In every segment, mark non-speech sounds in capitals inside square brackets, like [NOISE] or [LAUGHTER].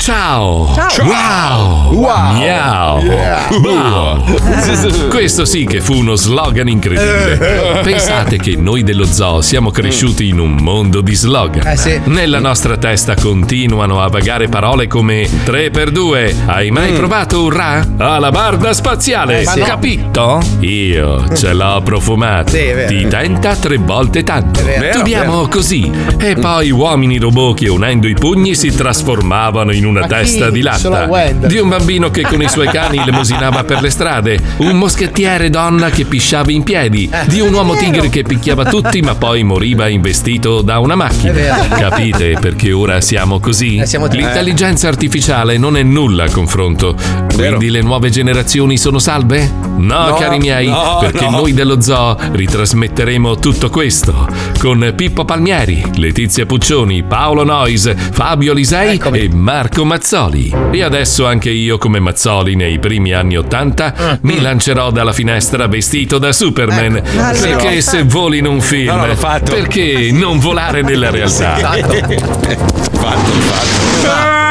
Ciao! Ciao. Wow! Wow. Miau! Yeah. Wow. [LAUGHS] Questo sì che fu uno slogan incredibile. Pensate che noi dello zoo siamo cresciuti in un mondo di slogan. Eh, sì. Nella nostra testa continuano a vagare parole come 3x2. Hai mai Mm. provato un ra? Alla barda spaziale. Eh, sì. Capito? Io ce l'ho profumato. Sì. Ti tenta tre volte tanto. vero. Studiamo Vero. così. E poi uomini robot che unendo i pugni si trasformavano in una Ma chi? testa di latta. Di un bambino che con i suoi [LAUGHS] cani lemosinava per le strade. Un moschettiere donna che pisciava in piedi. Di un uomo tigre che picchiava tutti ma poi moriva investito da una macchina. Capite perché ora siamo così? Eh, L'intelligenza artificiale non è nulla a confronto. Quindi le nuove generazioni sono salve? No, No, cari miei, no, perché no. noi dello zoo ritrasmetteremo tutto questo con Pippo Palmieri, Letizia Puccioni, Paolo Nois, Fabio Lisei Eccomi. e Marco Mazzoli. E adesso anche io come Mazzoli nei primi anni Ottanta mi lancerò dalla finestra vestito da Superman. Ecco. Perché se voli in un film, No, perché non volare nella [LAUGHS] realtà? Esatto. fatto, fatto.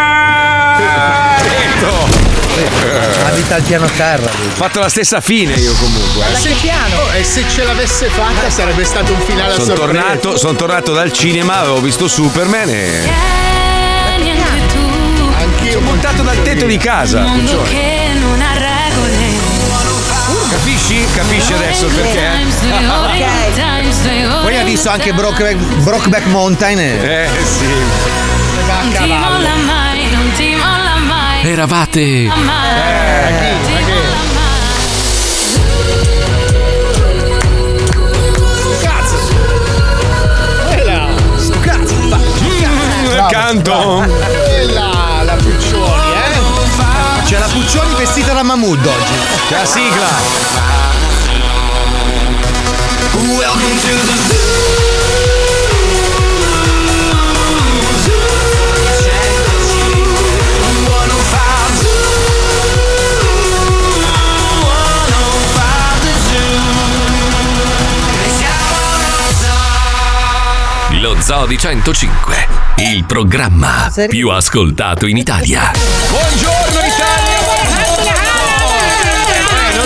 Abita al piano terra. Ho fatto la stessa fine io comunque. eh. Se, oh, e se ce l'avesse fatta sarebbe stato un finale a Sono sorpresa. tornato, son tornato dal cinema, avevo visto Superman e. Anch'io Sono montato dal tetto di casa. mondo che non ha regole. Capisci? Capisci adesso il perché? [LAUGHS] Poi ha visto anche Brokeback, Brokeback Mountain. Eh sì. Non ti molla mai, non ti molla mai. Eravate molla Quella, sto cazzo, Canto. C'è la Puccioni vestita da Mahmood oggi. C'è la sigla. lo Zoo di 105, il programma più ascoltato in Italia. Buongiorno Italia!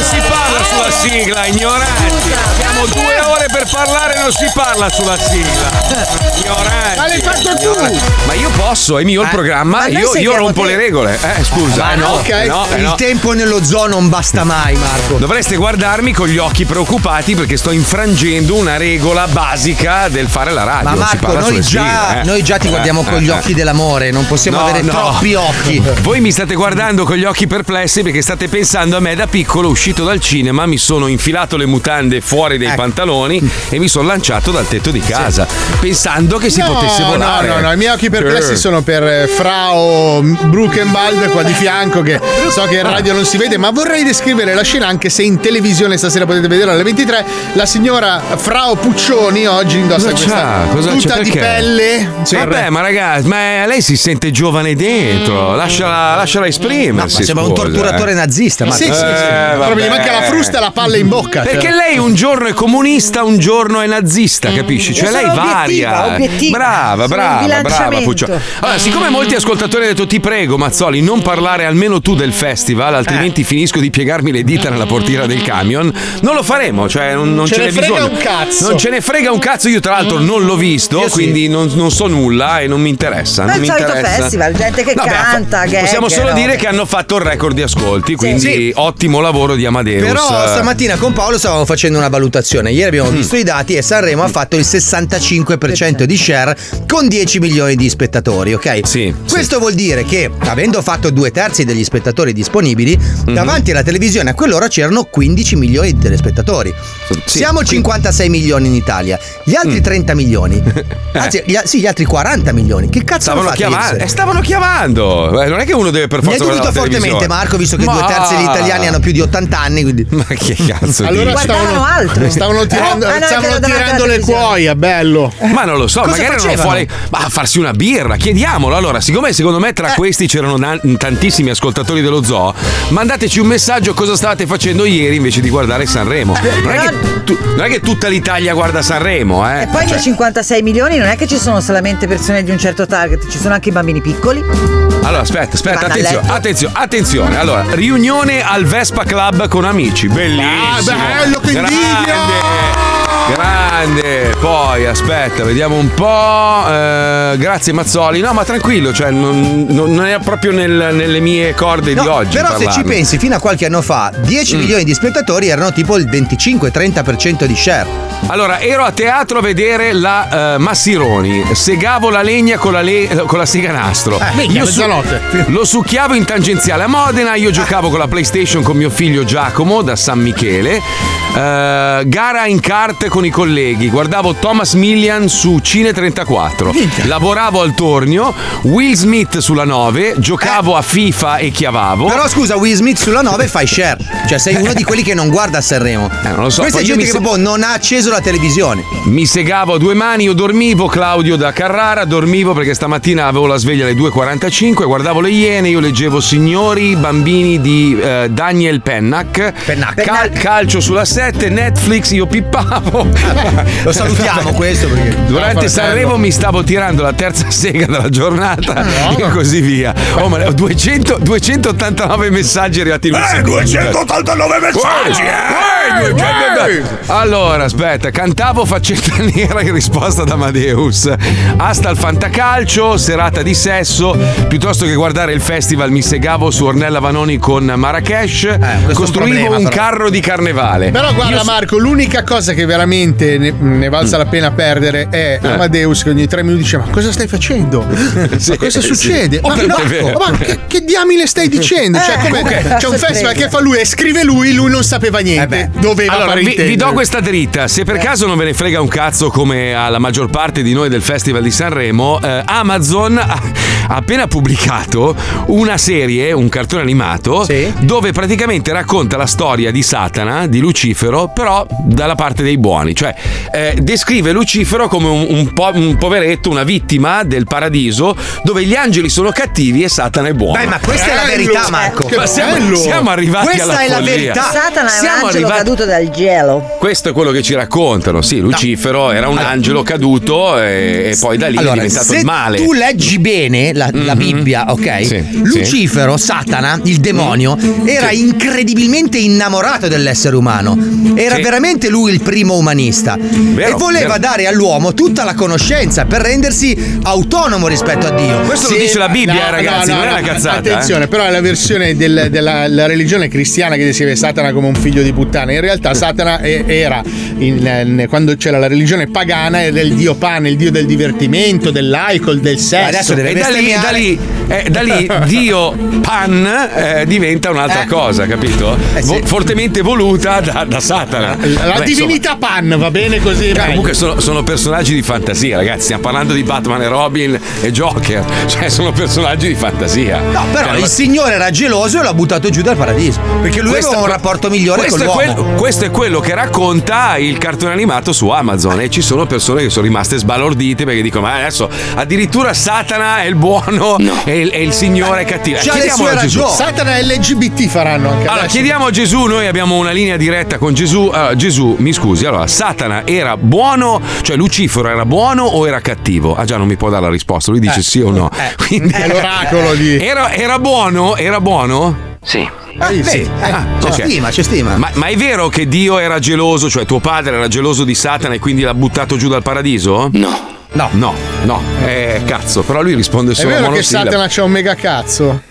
Si parla sulla sigla, ignoranti. Abbiamo due ore per parlare, non si parla sulla sigla. [LAUGHS] Ignoranti. Ma l'hai fatto tu! Ma io posso, è mio il Eh, programma, io, io rompo te. le regole. Eh, scusa. Ma no, ok. eh no, eh Il no. tempo nello zoo non basta mai, Marco. Dovreste guardarmi con gli occhi preoccupati perché sto infrangendo una regola basica del fare la radio. Ma Marco, noi già, sigle, eh. noi già ti guardiamo Eh, con gli eh, occhi dell'amore, non possiamo No, avere no. troppi occhi. Voi mi state guardando con gli occhi perplessi perché state pensando a me da piccolo uscito dal cinema, mi sono infilato le mutande fuori dai Ecco. pantaloni e mi sono lanciato dal tetto di casa, pensando che si no, potesse volare. No, no, no, i miei occhi perplessi Eh. sono per eh, Frau Bruchenwald qua di fianco che so che in radio non si vede, ma vorrei descrivere la scena anche se in televisione stasera potete vederla alle 23. La signora Frau Puccioni oggi indossa Cosa questa? Cosa tuta di pelle. Cioè, Vabbè, ma ragazzi, ma lei si sente giovane dentro, lasciala, lasciala No, esprimersi. ma sembra un torturatore eh. nazista, Marco. sì, sì, sì. Eh, Proprio gli manca la frusta e la palla in bocca. Perché cioè. lei un giorno è comunista, un giorno è nazista, capisci? Cioè Io lei varia. obiettiva. Brava, Sono brava, brava. bilanciamento. Puccio. Allora, siccome molti ascoltatori hanno detto ti prego, Mazzoli, non parlare almeno tu del festival, altrimenti Eh. finisco di piegarmi le dita nella portiera del camion, non lo faremo, cioè non, non Ce ce, ne n'è frega bisogno. un cazzo. Non ce ne frega un cazzo, io tra l'altro non l'ho visto, Io sì. quindi non, non so nulla e non mi interessa. Ma non è mi il solito interessa. festival, gente che Vabbè, canta, gag, Possiamo solo robe. dire che hanno fatto il record di ascolti, quindi Sì. ottimo lavoro di Amadeus. Però stamattina con Paolo stavamo facendo una valutazione. Ieri abbiamo Mm. visto i dati e Sanremo ha fatto il 65% di share con 10 milioni di spettatori, ok? Sì, Questo vuol dire che, avendo fatto due terzi degli spettatori disponibili, Mhm. davanti alla televisione a quell'ora c'erano 15 milioni di telespettatori. Sì. Siamo 56 milioni in Italia. Gli altri Mm. 30 milioni, [LAUGHS] anzi, gli, sì, gli altri 40 milioni. Che cazzo Stavano hanno fatto chiamando, eh, stavano chiamando. Eh, non è che uno deve per forza dubito guardare la fortemente. Marco, visto che Ma- due terzi degli italiani hanno più di 80 60 anni. Quindi. [LAUGHS] Ma che cazzo Allora stavano, Guardavano altro. [LAUGHS] [LAUGHS] stavano tirando, Ah, no, è stavano tirando le cuoia, bello. Ma non lo so, Cosa magari erano facevano? fuori ma a farsi una birra. Chiediamolo. Allora, siccome secondo me Eh. tra questi c'erano tantissimi ascoltatori dello zoo, mandateci un messaggio cosa stavate facendo ieri invece di guardare Sanremo. Non è che, tu- non è che tutta l'Italia guarda Sanremo, eh. E poi nei 56 milioni non è che ci sono solamente persone di un certo target, ci sono anche i bambini piccoli. Allora, aspetta, aspetta, attenzione, attenzione, attenzione. Allora, riunione al Vespa Club con amici. Bellissimo. Ah, bello, che invidia! Grande. Poi, aspetta, vediamo un po'. Eh, grazie Mazzoli. No, ma tranquillo, cioè non, non- è proprio nel- nelle mie corde di No, oggi. però se ci parlarne. pensi, fino a qualche anno fa, 10 milioni di spettatori erano tipo il 25-30% di share. Allora, ero a teatro a vedere la eh, Massironi. Segavo la legna con la, le- con la sega nastro. minchia, Io su- mezzanotte. lo succhiavo in tangenziale a Modena. Io giocavo con la PlayStation con mio figlio Giacomo da San Michele. Eh, gara in kart con i colleghi. Guardavo Thomas Millian su Cine 34. Lavoravo al tornio. Will Smith sulla 9. Giocavo a FIFA e chiavavo. Però scusa, Will Smith sulla 9 fai share. Cioè sei uno di quelli che non guarda Sanremo. Eh, non lo so, Questa è gente che se- proprio non ha acceso la televisione. Mi segavo a due mani, io dormivo, Claudio da Carrara, dormivo perché stamattina avevo la sveglia alle 2.45, guardavo le Iene, io leggevo Signori, bambini di eh, Daniel Pennac, Pennac. Cal- calcio sulla 7, Netflix, io pippavo. Lo salutiamo questo perché. Durante No, Sanremo mi stavo tirando la terza [LAUGHS] sega della giornata e così via. Oh, ma 200 289 messaggi arrivati in un secondo. 289 messaggi, Allora, aspetta, cantavo faccetta [LAUGHS] nera in risposta ad Amadeus. Asta al fantacalcio, serata di sesso, piuttosto che guardare il festival mi segavo su Ornella Vanoni con Marrakesh, questo è un costruivo problema, un carro di carnevale. Però guarda Io Marco, l'unica cosa che veramente ne, ne valsa la pena perdere è Eh. Amadeus che ogni tre minuti dice ma cosa stai facendo? [LAUGHS] ma cosa sì. succede? Oh, ma, per ma- che, che diamine stai dicendo? Cioè, Eh, come- ok. c'è un festival che fa lui e scrive lui, lui non sapeva niente. Doveva Allora, fare vi, vi do questa dritta. Se per caso non ve ne frega un cazzo come alla maggior parte di noi del Festival di Sanremo, eh, Amazon ha, ha appena pubblicato una serie, un cartone animato, Sì. dove praticamente racconta la storia di Satana, di Lucifero, però dalla parte dei buoni. Cioè, eh, descrive Lucifero come un, un po- un poveretto, una vittima del paradiso, dove gli angeli sono cattivi e Satana è buono. Dai, ma questa è la Bello. verità, Marco. Ma siamo, bello. siamo arrivati Questa alla è la verità. Satana è un Siamo angelo arrivati- caduto dal cielo. Questo è quello che ci raccontano. Sì, Lucifero era un angelo caduto e, e poi da lì è Allora, diventato se il male. tu leggi bene la, la Bibbia, ok? Sì, Lucifero, Satana, il demonio, era incredibilmente innamorato dell'essere umano. Era Sì. veramente lui il primo umanista. Vero, e voleva vero. dare all'uomo tutta la conoscenza per rendersi autonomo rispetto a Dio. Questo lo Se- dice la Bibbia, No, eh, ragazzi, no, non no, è una cazzata. Attenzione, eh. però è la versione del- della la religione cristiana che descrive Satana come un figlio di puttana. In realtà [LAUGHS] Satana è- era, in- quando c'era la religione pagana, era il dio Pan, il dio del divertimento, dell'alcol, del sesso. Adesso deve E da lì, da lì, eh, da lì Dio Pan eh, diventa un'altra Eh. cosa, capito? Eh, sì. Fortemente voluta da, da Satana. La Vabbè, divinità Pan, va bene così? Dai. Comunque sono, sono personaggi di fantasia, ragazzi. Stiamo parlando di Batman e Robin e Joker. [LAUGHS] Cioè, sono personaggi di fantasia. No, però Cioè, il Signore era geloso e l'ha buttato giù dal paradiso. Perché lui Questo- aveva un rapporto migliore con l'uomo. È quello, questo è quello che racconta il cartone animato su Amazon e ci sono persone che sono rimaste sbalordite perché dicono ma adesso addirittura Satana è il buono e, il, e il Signore è cattivo. C'ha sue a Gesù. ragioni. Satana e LGBT faranno anche Allora, adesso. chiediamo a Gesù, noi abbiamo una linea diretta con Gesù. Allora, Gesù, mi scusi, allora, Satana era buono, cioè Lucifero era buono o era cattivo? Ah già, non mi può dare la risposta, lui dice sì o no. [LAUGHS] Quindi, È l'oracolo di. era, era buono? Era buono? Ah, Sì, vedi, sì. eh, Ah, c'è ok. stima, c'è stima. Ma, ma è vero che Dio era geloso, cioè tuo padre era geloso di Satana e quindi l'ha buttato giù dal paradiso? No. No. No, no, eh, cazzo, però lui risponde È solo vero che monosillabo. Satana c'ha un mega cazzo?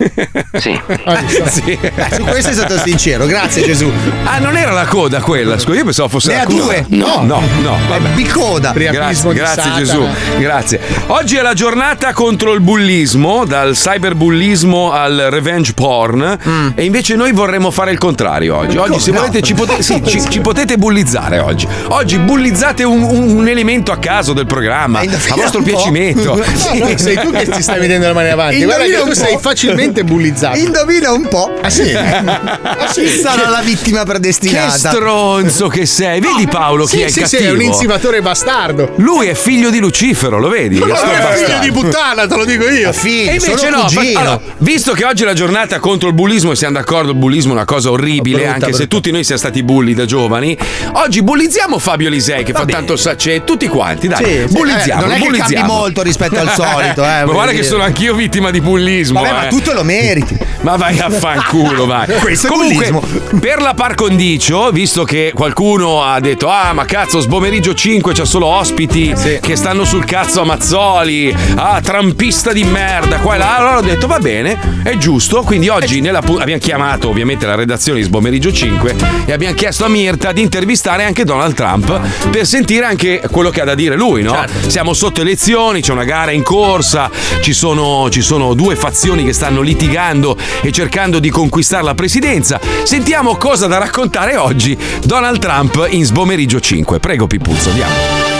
Sì. [LAUGHS] Ah? Sì. Su questo è stato sincero, grazie Gesù. Ah, non era la coda quella, scusa, io pensavo fosse Ne la ha coda. due. No, no, no. È vabbè. bicoda. Priapismo Grazie, di grazie Satana. Gesù, grazie. Oggi è la giornata contro il bullismo, dal cyberbullismo al revenge porn e invece noi vorremmo fare il contrario oggi. Oggi se Mm. No. volete ci, pote- sì, ci- ci potete bullizzare oggi. Oggi bullizzate un, un- un elemento a caso del programma. Eh, Indovina a vostro piacimento. No, [LAUGHS] no, sei tu che ti stai mettendo le mani avanti. Guarda che Indovina tu sei facilmente bullizzato. Indovina un po'. Ah sì? [LAUGHS] Chi sarà la vittima Che predestinata? stronzo che sei. Vedi Paolo chi Sì, è il sì, sì, cattivo? è un insivatore bastardo. Lui è figlio di Lucifero, lo vedi? Sto è figlio di puttana, te lo dico io. Figlio, E invece no, fa- allora, visto che oggi è la giornata contro il bullismo e siamo d'accordo, il bullismo è una cosa orribile, Brutta, anche se brutta. tutti noi siamo stati bulli da giovani, oggi bullizziamo Fabio Lisei che fa tanto sacce, tutti quanti, dai, Sì, sì. bullizziamo, Eh, non è che cambi molto rispetto al solito, eh, [LAUGHS] ma guarda che dire. sono anch'io vittima di bullismo. Vabbè, ma eh. tu te lo meriti. [LAUGHS] Ma vai a fanculo, vai. [LAUGHS] Questo Comunque, bullismo. per la par condicio, visto che qualcuno ha detto: Ah, ma cazzo, sbomeriggio 5 c'ha solo ospiti che stanno sul cazzo a Mazzoli. Ah, trampista di merda. Qua e là. Allora ho detto: Va bene, è giusto. Quindi oggi nella abbiamo chiamato ovviamente la redazione di Sbomeriggio 5 e abbiamo chiesto a Mirta di intervistare anche Donald Trump per sentire anche quello che ha da dire lui, no? Siamo sotto elezioni, c'è una gara in corsa, ci sono, ci sono due fazioni che stanno litigando e cercando di conquistare la presidenza. Sentiamo cosa da raccontare oggi Donald Trump in Sbomeriggio 5. Prego Pipuzzo, andiamo.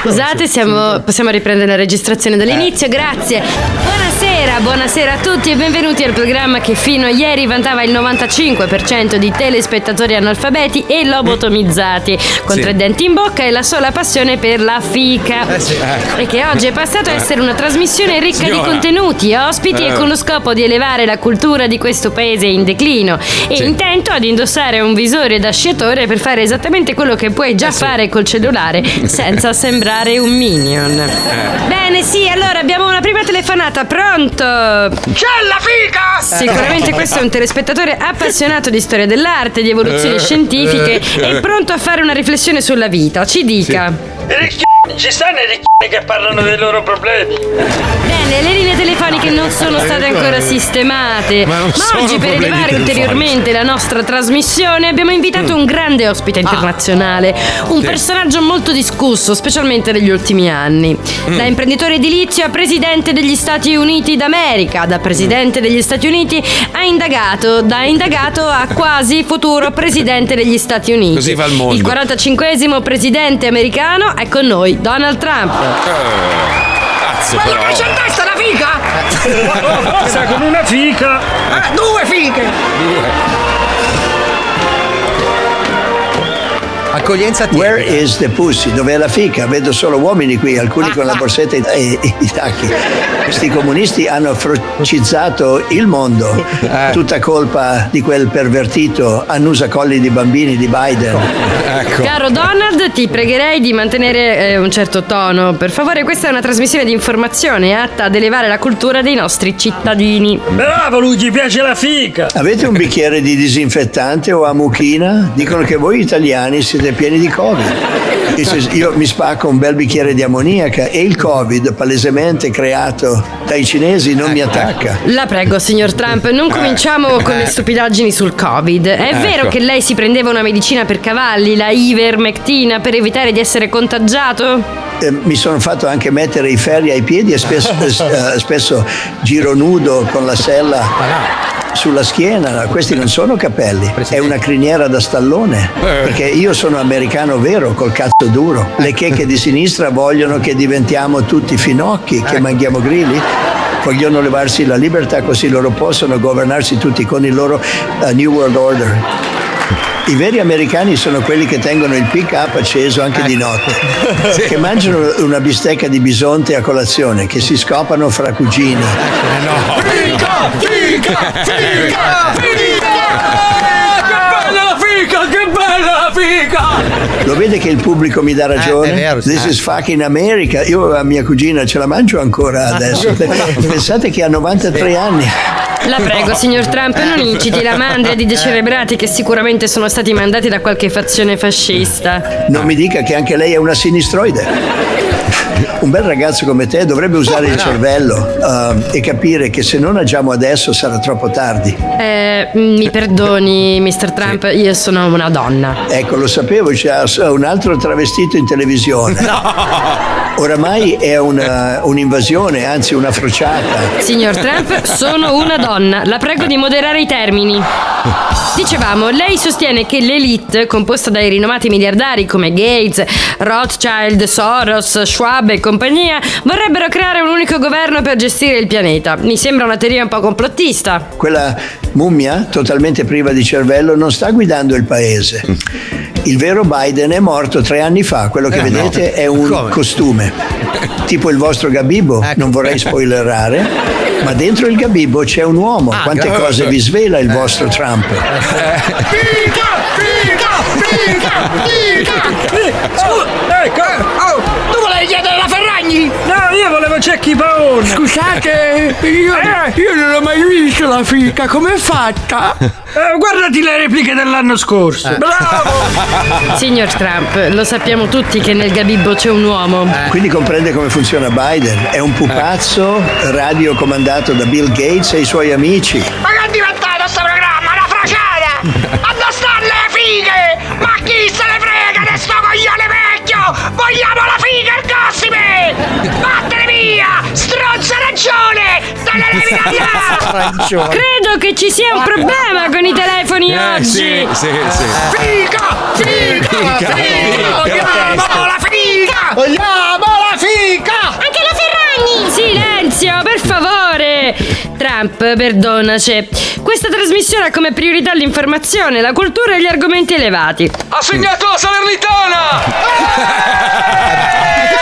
Scusate, siamo- possiamo riprendere la registrazione dall'inizio, grazie. Buonasera, buonasera a tutti e benvenuti al programma che fino a ieri vantava il 95% di telespettatori analfabeti e lobotomizzati, con Sì. tre denti in bocca e la sola passione per la fica. E che oggi è passato a essere una trasmissione ricca Signora. di contenuti, ospiti Eh. e con lo scopo di elevare la cultura di questo paese in declino e intento ad indossare un visore da sciatore per fare esattamente quello che puoi già fare col cellulare senza [LAUGHS] sembrare un minion. Bene, sì, allora abbiamo una prima telefonata, pronto? C'è la fica! Sicuramente questo è un telespettatore appassionato di storia dell'arte, di evoluzioni scientifiche e pronto a fare una riflessione sulla vita. Ci dica. Ci stanno i ricchioni che parlano dei loro problemi. Bene, le linee telefoniche non sono state ancora sistemate. Ma sono oggi, per elevare ulteriormente la nostra trasmissione, abbiamo invitato un grande ospite internazionale. Un personaggio molto discusso, specialmente negli ultimi anni. Da imprenditore edilizio a presidente degli Stati Uniti d'America. Da presidente degli Stati Uniti a indagato. Da indagato a quasi futuro presidente degli Stati Uniti. Così va il mondo. Il 45esimo presidente americano è con noi, Donald Trump. Cazzo, però. testa la fica! Sta con una fica! due fiche! Accoglienza Where tipica. is the pussy? Dov'è la fica? Vedo solo uomini qui, alcuni con la borsetta e, i tacchi. Questi comunisti hanno frocizzato il mondo. Tutta colpa di quel pervertito annusa colli di bambini di Biden. Ecco. Caro Donald, ti pregherei di mantenere eh, un certo tono. Per favore, questa è una trasmissione di informazione atta ad elevare la cultura dei nostri cittadini. Bravo, lui gli piace la fica! Avete un bicchiere di disinfettante o a mucchina? Dicono che voi italiani siete pieni di Covid. Io mi spacco un bel bicchiere di ammoniaca e il Covid, palesemente creato dai cinesi, non mi attacca. La prego, signor Trump, non cominciamo con le stupidaggini sul Covid. È vero che lei si prendeva una medicina per cavalli, la ivermectina, per evitare di essere contagiato? Eh, mi sono fatto anche mettere i ferri ai piedi e spesso, [LAUGHS] eh, spesso giro nudo con la sella sulla schiena. Questi non sono capelli, è una criniera da stallone. Perché io sono americano vero, col cazzo duro. Le checche di sinistra vogliono che diventiamo tutti finocchi, che mangiamo grilli. Vogliono levarsi la libertà così loro possono governarsi tutti con il loro eh, New World Order. I veri americani sono quelli che tengono il pick up acceso anche di notte, [LAUGHS] che mangiano una bistecca di bisonte a colazione, che si scopano fra cugini. Che bella la fica! Che bella la fica! Lo vede che il pubblico mi dà ragione? Eh, vero, sì. This is fucking America. Io a mia cugina ce la mangio ancora adesso. [LAUGHS] Pensate che ha 93 anni. La prego, signor Trump, non inciti la mandria di decerebrati che sicuramente sono stati mandati da qualche fazione fascista. Non mi dica che anche lei è una sinistroide. Un bel ragazzo come te dovrebbe usare il cervello eh, e capire che se non agiamo adesso sarà troppo tardi. Eh, mi perdoni, Mr. Trump, io sono una donna. Ecco, lo sapevo, c'è un altro travestito in televisione. [LAUGHS] Oramai è una- un'invasione, anzi una frociata. Signor Trump, sono una donna. La prego di moderare i termini. Dicevamo, lei sostiene che l'elite, composta dai rinomati miliardari come Gates, Rothschild, Soros, Schwab e compagnia, vorrebbero creare un unico governo per gestire il pianeta. Mi sembra una teoria un po' complottista. Quella mummia, totalmente priva di cervello, non sta guidando il paese. Il vero Biden è morto tre anni fa, quello che Eh, no. vedete è un Come? costume, [LAUGHS] tipo il vostro gabibbo, non vorrei spoilerare, [LAUGHS] ma dentro il gabibbo c'è un uomo. Ah, Quante grazie. cose vi svela il vostro Trump? Scusa, ecco, oh, tu volevi chiedere la Ferragni? No, io volevo Cecchi Paone. Scusate, io, io non ho mai visto la fica, com'è fatta? Eh, guardati le repliche dell'anno scorso. Bravo! [LAUGHS] Signor Trump, lo sappiamo tutti che nel Gabibbo c'è un uomo. Quindi comprende come funziona Biden? È un pupazzo radio comandato da Bill Gates e i suoi amici. Ma che è diventato sto programma? Una frociata! Ma [LAUGHS] dove stanno le fighe? Ma chi se ne frega di sto coglione? Vogliamo la figa e il gossip! Vattene via! [LAUGHS] Stronza ragione! Credo che ci sia un problema con i telefoni Eh, oggi. sì, sì, sì. Figa! Figa! Figa! Vogliamo la figa! Vogliamo la fica! Anche la Ferragni! Silenzio, per favore! Trump, perdonaci. Questa trasmissione ha come priorità l'informazione, la cultura e gli argomenti elevati. Ha segnato la Salernitana!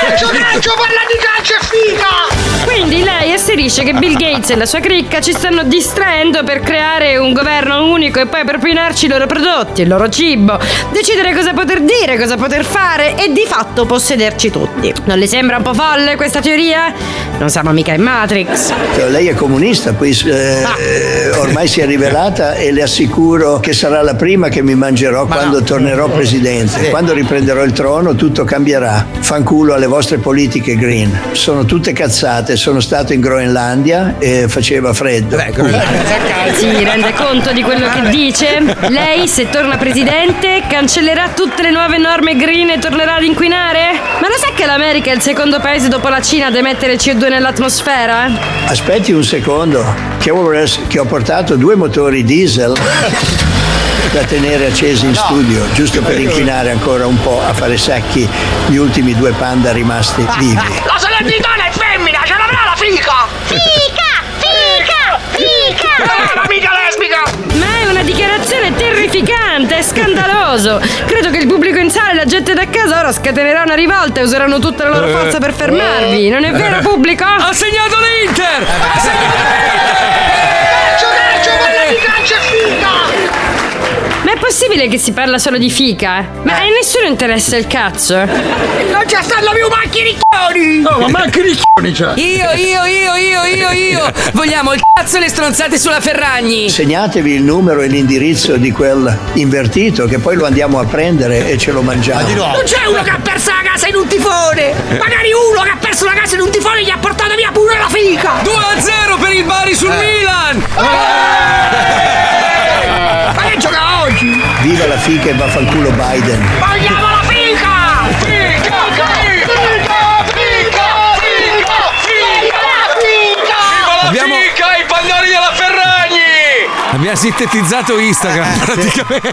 Calcio, calcio, parla di calcio e figa! Quindi lei asserisce che Bill Gates e la sua cricca ci stanno distraendo per creare un governo unico e poi propinarci i loro prodotti, il loro cibo, decidere cosa poter dire, cosa poter fare e di fatto possederci tutti. Non le sembra un po' folle questa teoria? Non siamo mica in Matrix. Cioè, Lei è comunista, poi eh, eh, ormai si è rivelata e le assicuro che sarà la prima che mi mangerò quando tornerò presidente. Quando riprenderò il trono tutto cambierà. Fanculo alle vostre politiche green. Sono tutte cazzate, sono stato in Groenlandia e faceva freddo. Si rende [LAUGHS] conto di quello che dice? Lei, se torna presidente, cancellerà tutte le nuove norme green e tornerà ad inquinare? Ma lo sa che l'America è il secondo paese dopo la Cina ad emettere CO2 nell'atmosfera? Aspetti un secondo, che ho, che ho portato due motori diesel [LAUGHS] da tenere accesi in studio, giusto per inquinare ancora un po' a fare secchi gli ultimi due panda rimasti [LAUGHS] vivi. La Salernitana è femmina, Fica! Fica! Fica! È mica lesbica! Ma è una dichiarazione terrificante, è scandaloso. Credo che il pubblico in sala e la gente da casa ora scatenerà una rivolta e useranno tutta la loro forza per fermarvi. Non è vero, pubblico? Ha segnato l'Inter! Calcio, calcio, parla di calcio figa! Ma è possibile che si parla solo di fica? Ma a nessuno interessa il cazzo? Non ci stanno più macchi ricchioni! Oh, ma manchi ricchioni c'ha! Io, io, io, io, io, io! Vogliamo il cazzo e le stronzate sulla Ferragni! Segnatevi il numero e l'indirizzo di quel invertito che poi lo andiamo a prendere e ce lo mangiamo. Non c'è uno che ha perso la casa in un tifone! Magari uno che ha perso la casa in un tifone gli ha portato via pure la figa! 2-0 per il Bari sul Milan! Ma che gioca oggi? Viva la fica e vaffanculo Biden. Vogliamo Abbiamo sintetizzato Instagram praticamente.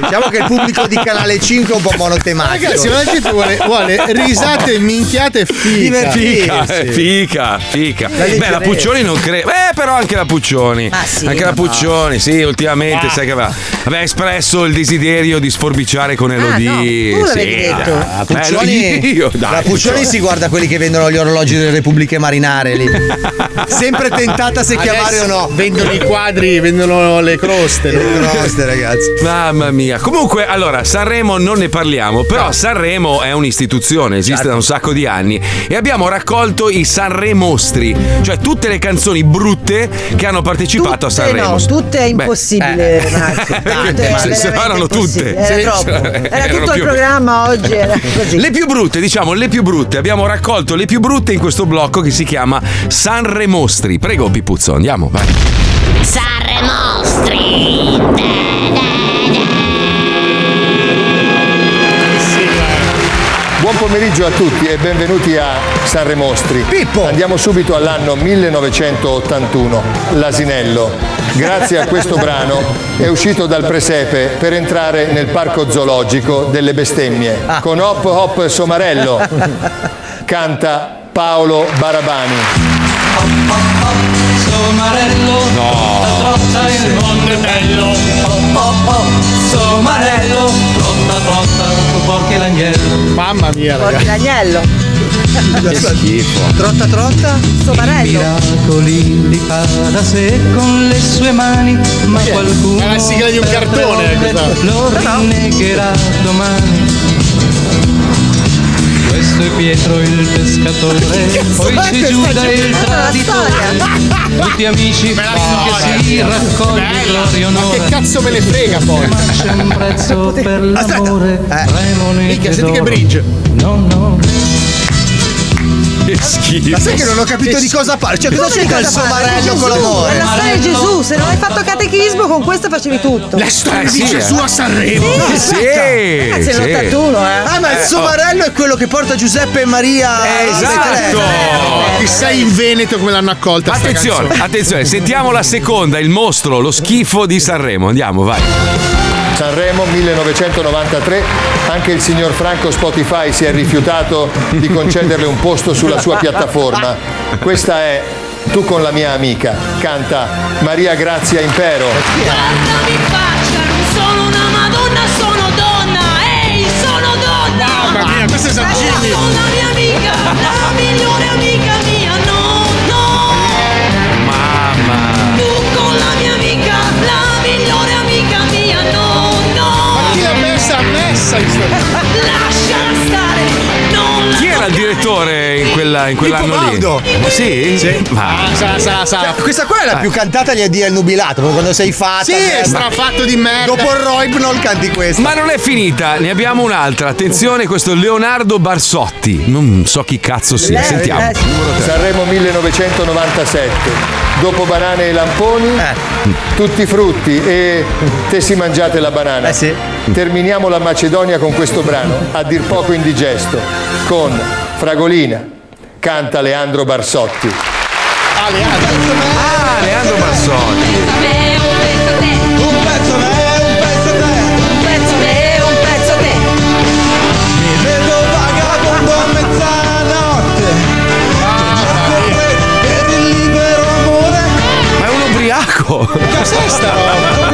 Diciamo che il pubblico di Canale 5 è un po' monotematico. Ragazzi, ma la gente vuole, vuole risate, minchiate e fica. Fica, Sì, eh, sì. fica, fica. Beh, la. Puccioni non credo. Eh, però anche la Puccioni. Sì, anche la Puccioni, sì, ultimamente, sai che va. Aveva espresso il desiderio di sforbiciare con Elodie. no, tu l'avevi sì, detto. La Puccioni, [LAUGHS] io, dai, la Puccioni si guarda quelli che vendono gli orologi delle repubbliche marinare lì. [LAUGHS] Sempre tentata se chiamare o no. Vendono i quadri, vendono vendono le croste. Le croste, ragazzi. Mamma mia. Comunque, allora, Sanremo non ne parliamo, però Sanremo è un'istituzione, esiste Certo. da un sacco di anni e abbiamo raccolto i Sanremostri, cioè tutte le canzoni brutte che hanno partecipato a Tutte Sanremo. no, tutte è Beh, impossibile, eh. Marco. [LAUGHS] Tante, Tutte, ma- se- erano tutte. Era Sì, troppo. cioè, Era erano tutto il programma oggi, era così. Le più brutte, diciamo, le più brutte. Abbiamo raccolto le più brutte in questo blocco che si chiama Sanremostri. Prego, Pipuzzo, andiamo, vai. Sarre mostri. Buon pomeriggio a tutti e benvenuti a Sanremostri. Pippo! Andiamo subito all'anno 1981. L'asinello, grazie a questo [LAUGHS] brano, è uscito dal presepe per entrare nel parco zoologico delle bestemmie. Con Hop Hop Somarello [LAUGHS] canta Paolo Barabani. Somarello, no. Oh Somarello, trotta trotta, tu porchi l'agnello. Mamma mia, Porti l'agnello. Che schifo. Trotta trotta? Somarello. Miracoli li fa da sé con le sue mani, ma qualcuno È la sigla di un cartone, ore lo rinnegherà domani. Questo è Pietro il pescatore, poi c'è Giuda il traditore. Tutti amici finché si raccoglie gloria e Ma che cazzo me ne frega poi? Ma c'è un prezzo per l'amore, monete Minchia, senti che bridge. No, no. Che schifo. Ma sai che non ho capito di cosa parla? Cioè, cosa c'entra il somarello con È l'amore? la storia di Gesù, se non hai fatto catechismo con questo facevi tutto. La storia Eh, di sì, Gesù eh. a Sanremo. Eh, sì, Ragazzi, è sì. l'81, eh. Ah, ma il somarello è quello che porta Giuseppe e Maria. Eh, esatto. Che sei in Veneto come l'hanno accolta Attenzione, attenzione, sentiamo la seconda, il mostro, lo schifo di Sanremo. Andiamo, vai. Sanremo 1993, anche il signor Franco Spotify si è rifiutato di concederle un posto sulla sua piattaforma. Questa è Tu con la mia amica, canta Maria Grazia Impero. Guardami faccia, messa? [LAUGHS] Messa Era il direttore in, quella, in quell'anno lì? Sì? Sì. Ma Sa, sa, sa. Questa qua è la più cantata gli addio al nubilato, proprio quando sei fatta. Sì, è merda. strafatto di merda. Dopo il Roipnol canti questa. Ma non è finita, ne abbiamo un'altra. Attenzione, questo è Leonardo Barsotti. Non so chi cazzo sia. Eh, Sentiamo. eh, sì. Sanremo 1997. Dopo banane e lamponi, tutti frutti e te si mangiate la banana. Eh sì. Terminiamo la Macedonia con questo brano, a dir poco indigesto, con Fragolina, canta Leandro Barsotti. Ah, Leandro Barsotti. Un pezzo a me, un pezzo a te. Un pezzo a me, un pezzo a te. Mi vedo vagabondo a mezzanotte. Per il libero amore. Ma è un ubriaco. Cos'è sta roba?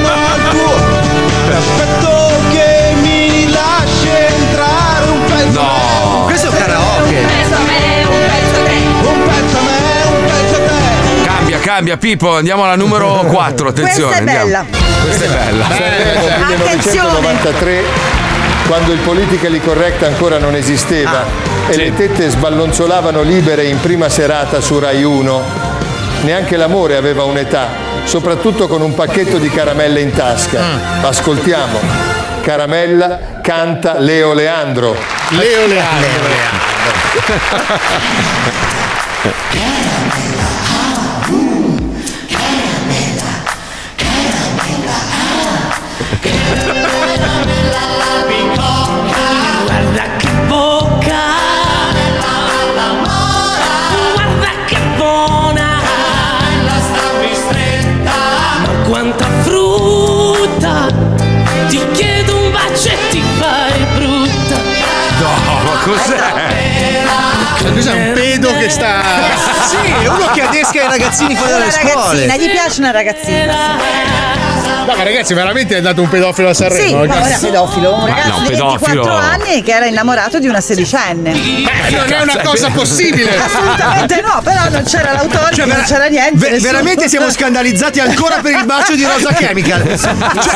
Cambia, Pippo. Andiamo alla numero 4. [LAUGHS] Attenzione. Questa è andiamo. bella. Questa è bella. Sanremo Attenzione. 1993, quando il politically correct ancora non esisteva e le tette sballonzolavano libere in prima serata su Rai 1, neanche l'amore aveva un'età, soprattutto con un pacchetto di caramelle in tasca. Ascoltiamo. Caramella canta Leo Leandro. Leo Leandro. Guarda [LAUGHS] Sì, è uno che adesca i ragazzini fuori dalle scuole. gli piace una ragazzina. No, ma ragazzi, veramente è andato un pedofilo a Sanremo? Sì, ma ragazzi? ora pedofilo, un ragazzo no, di pedofilo. 24 anni che era innamorato di una sedicenne. Beh, non è una cosa possibile. Assolutamente no, però non c'era l'autore, Cioè, non c'era niente. ve- nessuno- veramente siamo [LAUGHS] scandalizzati ancora per il bacio di Rosa Chemical. [LAUGHS] Cioè,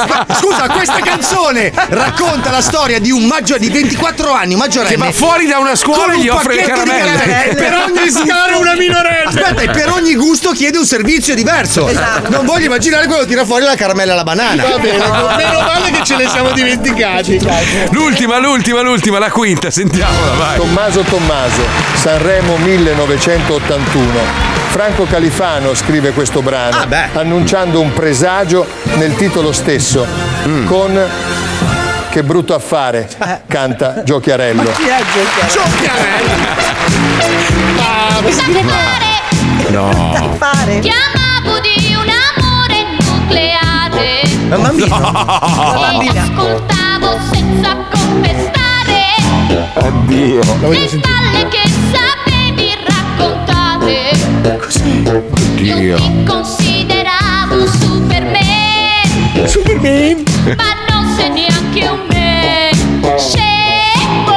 ma- scusa, questa canzone racconta la storia di un maggio di 24 anni, un maggiorenne. Che va fuori da una scuola con e un gli offre le pacchetto di caramelle. Per ogni scala una minorenne. Aspetta, e per ogni gusto chiede un servizio diverso. Esatto. Non voglio immaginare quello che tira fuori la caramella alla banana. Va bene, meno male che ce ne siamo dimenticati. L'ultima, l'ultima, l'ultima, la quinta, sentiamola, vai. Tommaso Tommaso, Sanremo 1981. Franco Califano scrive questo brano annunciando un presagio nel titolo stesso con Che brutto affare canta Giochiarello. Chi è No. fare? Chiamavo di un amore nucleare. Un bambino. E ascoltavo senza contestare Addio. le palle che sapevi raccontare. Dio. Ti consideravo un superman. Superman. Ma non sei neanche un me. Scemo.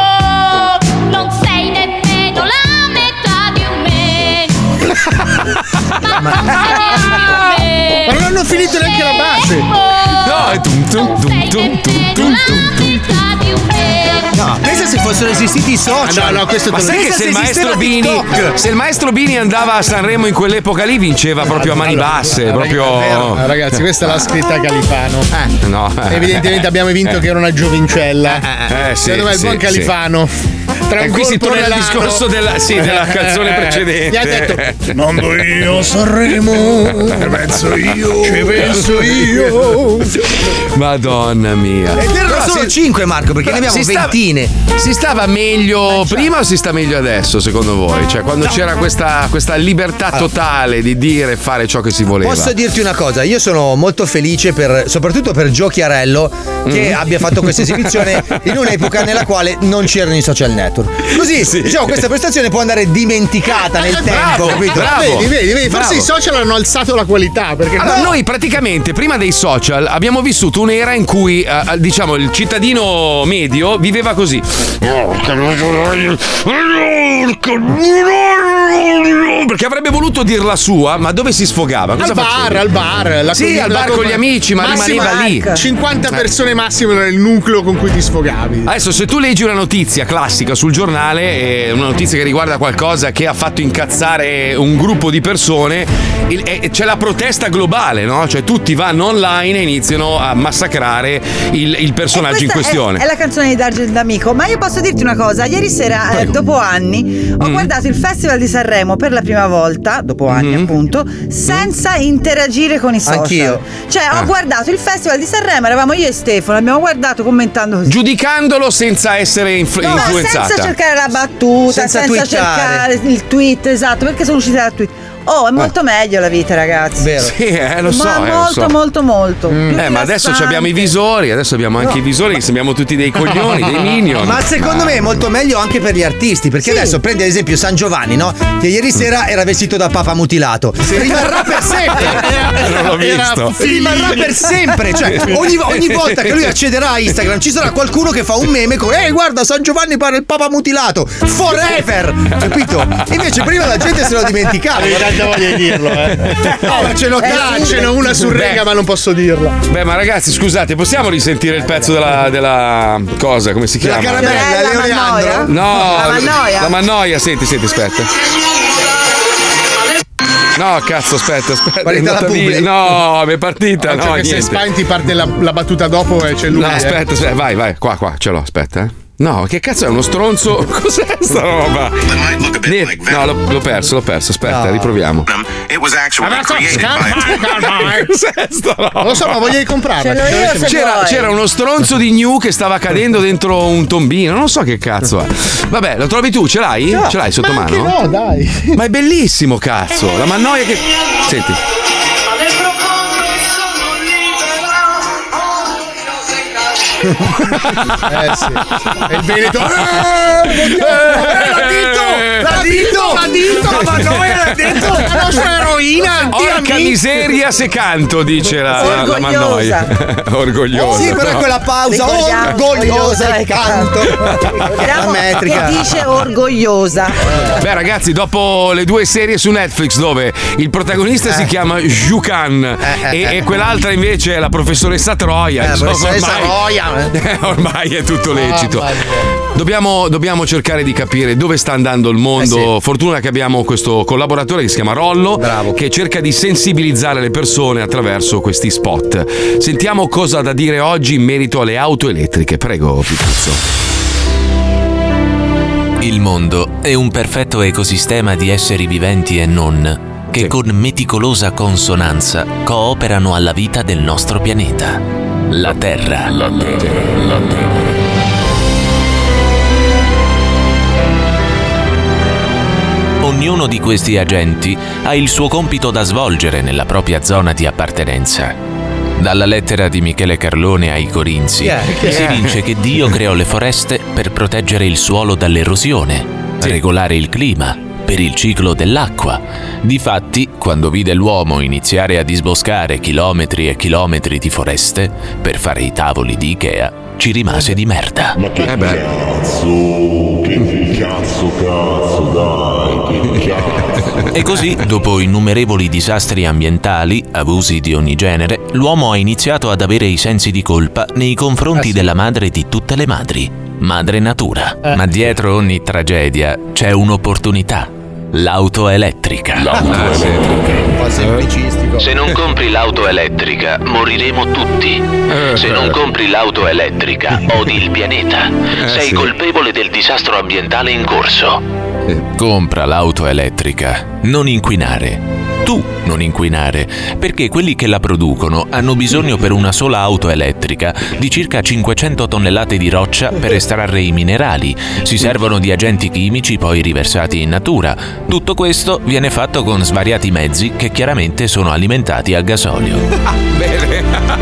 Non sei nemmeno la metà di un me. [LAUGHS] Ma non hanno finito neanche la base. No, è tum tum tum tum tum tum No, pensa se fossero esistiti i social. Ah, no, no, questo Ma te lo sai dico. che se il Pensa maestro esisteva Bini TikTok. se il maestro Bini andava a Sanremo in quell'epoca lì vinceva proprio a mani basse, Ah, proprio Ragazzi, questa l'ha scritta Califano. No. Evidentemente abbiamo vinto che era una giovincella. Eh, sì, Secondo me il sì, buon sì. Califano. Tra E un qui si torna al discorso della- sì, della canzone Eh, precedente. Gli ha detto: Mando io Sanremo. penso io. Ci penso io. Madonna mia. Ed erano Però solo si- 5, Marco, perché ne abbiamo si stava- ventine. Si stava meglio prima o si sta meglio adesso, secondo voi? Cioè, quando c'era questa, questa libertà totale di dire e fare ciò che si voleva. Posso dirti una cosa? Io sono molto felice per, soprattutto per Gio Chiarello che Mm. abbia fatto questa esibizione in un'epoca nella quale non c'erano i social network. Così, [LAUGHS] diciamo, questa prestazione può andare dimenticata nel tempo, Bravo, capito? bravo. Vedi, vedi, vedi, forse i social hanno alzato la qualità. Perché Allora, no, noi praticamente prima dei social abbiamo vissuto un'era in cui, eh, diciamo, il cittadino medio viveva così. Perché avrebbe voluto dir la sua, ma dove si sfogava? Cosa al bar, al bar. la Sì, al bar com- con gli amici, ma rimaneva lì. 50 Eh. persone massimo era il nucleo con cui ti sfogavi. Adesso, se tu leggi una notizia classica sul giornale, eh, una notizia che riguarda qualcosa che ha fatto incazzare un gruppo di persone, il- eh, c'è la protesta globale, no? Cioè tutti vanno online e iniziano a massacrare il, il personaggio in Questa è- questione. È, la canzone di Dargent D'Amico, ma io posso dirti una cosa: ieri sera, eh, dopo anni, ho Mm. guardato il Festival di Sanremo per la prima volta, dopo anni Mm. appunto, senza interagire con i social. Anch'io. Cioè, Ah. ho guardato il Festival di Sanremo, eravamo io e Stefano, abbiamo guardato commentando così. Giudicandolo senza essere influ- No, influenzata. senza cercare la battuta, Senza senza, cercare il tweet, esatto, perché sono usciti dal tweet. Oh, è molto meglio la vita, ragazzi. Vero. Sì, eh, lo so. ma eh, lo molto, so. molto, molto, Più Eh, ma adesso abbiamo i visori, adesso abbiamo anche i visori, che sembriamo tutti dei coglioni, dei [LAUGHS] minion. Ma secondo me è molto meglio anche per gli artisti, perché adesso prendi ad esempio San Giovanni, no? Che ieri sera era vestito da papa mutilato. Rimarrà per sempre. [LAUGHS] Non l'ho visto. Rimarrà per sempre. Cioè, ogni, ogni volta che lui accederà a Instagram ci sarà qualcuno che fa un meme con Ehi, guarda, San Giovanni pare il papa mutilato. Forever! Capito? Invece prima la gente se lo dimenticava. Tanta voglia di dirlo, eh. [LAUGHS] No, ma ce l'ho Ah, ce n'è una su rega, ma non posso dirla. Beh, ma ragazzi, scusate, possiamo risentire il pezzo della, della cosa? Come si chiama? caramella, Fiorella Leonardo. Mannoia? No, La Mannoia? La Mannoia, senti, senti, aspetta. No, cazzo, aspetta, aspetta. La? No, mi è partita, no, cioè che se niente. Spanti parte la, la battuta dopo e c'è lui. No, eh. aspetta, aspetta, vai, vai, qua, qua, ce l'ho, aspetta, eh. No, che cazzo è uno stronzo? [LAUGHS] Cos'è sta roba? Niente, No, l'ho, l'ho perso, l'ho perso. Aspetta, riproviamo. Created by [LAUGHS] Cos'è sta roba? Lo so, ma voglio comprarla. C'era, c'era uno stronzo di New che stava cadendo dentro un tombino, non so che cazzo è. Vabbè, lo trovi tu? Ce l'hai? Ce l'hai sotto Ma mano? no, dai. Ma è bellissimo, cazzo. La mannoia che. Senti. [LAUGHS] Eh sì. E il Veneto. Eh, eh, Tito! L'ha detto! L'ha detto! Ma [LAUGHS] noi l'ha detto! La nostra eroina! Porca miseria se canto, dice la, la, la Orgogliosa. Mannoia. [LAUGHS] Orgogliosa. Sì, però no. quella pausa Ricordiamo, orgogliosa e canto. La metrica. che dice orgogliosa. Beh, ragazzi, dopo le due serie su Netflix dove il protagonista Eh. si chiama Jukan e, e quell'altra invece è la professoressa Troia. Eh, insomma, professoressa ormai, Troia. Eh, [LAUGHS] ormai è tutto lecito. Dobbiamo, dobbiamo cercare di capire dove sta andando il mondo. Fortuna che abbiamo questo collaboratore che si chiama Rollo, che cerca di sensibilizzare le persone attraverso questi spot. Sentiamo cosa ha da dire oggi in merito alle auto elettriche. Prego, Pituzzo. Il mondo è un perfetto ecosistema di esseri viventi e non, che con meticolosa consonanza cooperano alla vita del nostro pianeta. La Terra. La Terra. La Terra. Ognuno di questi agenti ha il suo compito da svolgere nella propria zona di appartenenza. Dalla lettera di Michele Carlone ai Corinzi? Chi è? si evince che Dio creò le foreste per proteggere il suolo dall'erosione, regolare il clima, per il ciclo dell'acqua. Difatti, quando vide l'uomo iniziare a disboscare chilometri e chilometri di foreste per fare i tavoli di Ikea, ci rimase di merda. Ma che cazzo, che cazzo, cazzo, dai. E così, dopo innumerevoli disastri ambientali, abusi di ogni genere, l'uomo ha iniziato ad avere i sensi di colpa nei confronti della madre di tutte le madri, Madre Natura. Ma dietro ogni tragedia c'è un'opportunità. L'auto elettrica. Un po' semplicistico. Se non compri l'auto elettrica, moriremo tutti. Se non compri l'auto elettrica, [LAUGHS] odi il pianeta. Sei sì. colpevole del disastro ambientale in corso. Compra l'auto elettrica. Non inquinare. Tu non inquinare, perché quelli che la producono hanno bisogno per una sola auto elettrica di circa 500 tonnellate di roccia per estrarre i minerali. Si servono di agenti chimici poi riversati in natura. Tutto questo viene fatto con svariati mezzi che chiaramente sono alimentati a gasolio.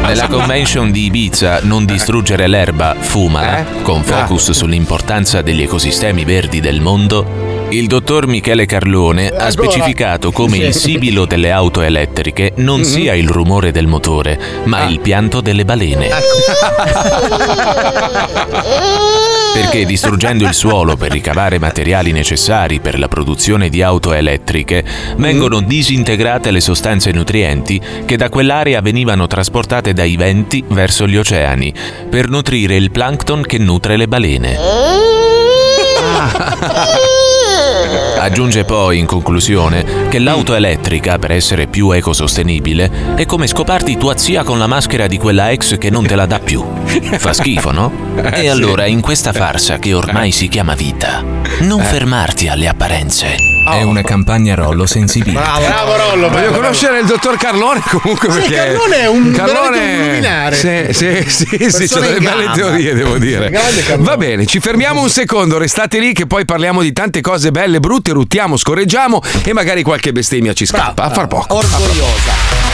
Nella convention di Ibiza Non distruggere l'erba, fumala, con focus sull'importanza degli ecosistemi verdi del mondo, il dottor Michele Carlone ha specificato come il sibilo delle auto elettriche non sia il rumore del motore, ma il pianto delle balene. [LAUGHS] Perché distruggendo il suolo per ricavare materiali necessari per la produzione di auto elettriche, vengono disintegrate le sostanze nutrienti che da quell'area venivano trasportate dai venti verso gli oceani, per nutrire il plankton che nutre le balene. [LAUGHS] Aggiunge poi in conclusione che l'auto elettrica, per essere più ecosostenibile, è come scoparti tua zia con la maschera di quella ex che non te la dà più. Fa schifo, no? [LAUGHS] E allora in questa farsa che ormai si chiama vita, non fermarti alle apparenze. È una campagna Rollo sensibile. Ah, Bravo Rollo, Voglio conoscere il dottor Carlone comunque Sì, perché Carlone è un- veramente un luminare. Sì, sì, sì, sì, c'ha delle belle teorie, devo dire. Carlone. Va bene, ci fermiamo un secondo, restate lì che poi parliamo di tante cose belle, brutte, ruttiamo, scorreggiamo e magari qualche bestemmia ci scappa. A far poco. Orgogliosa.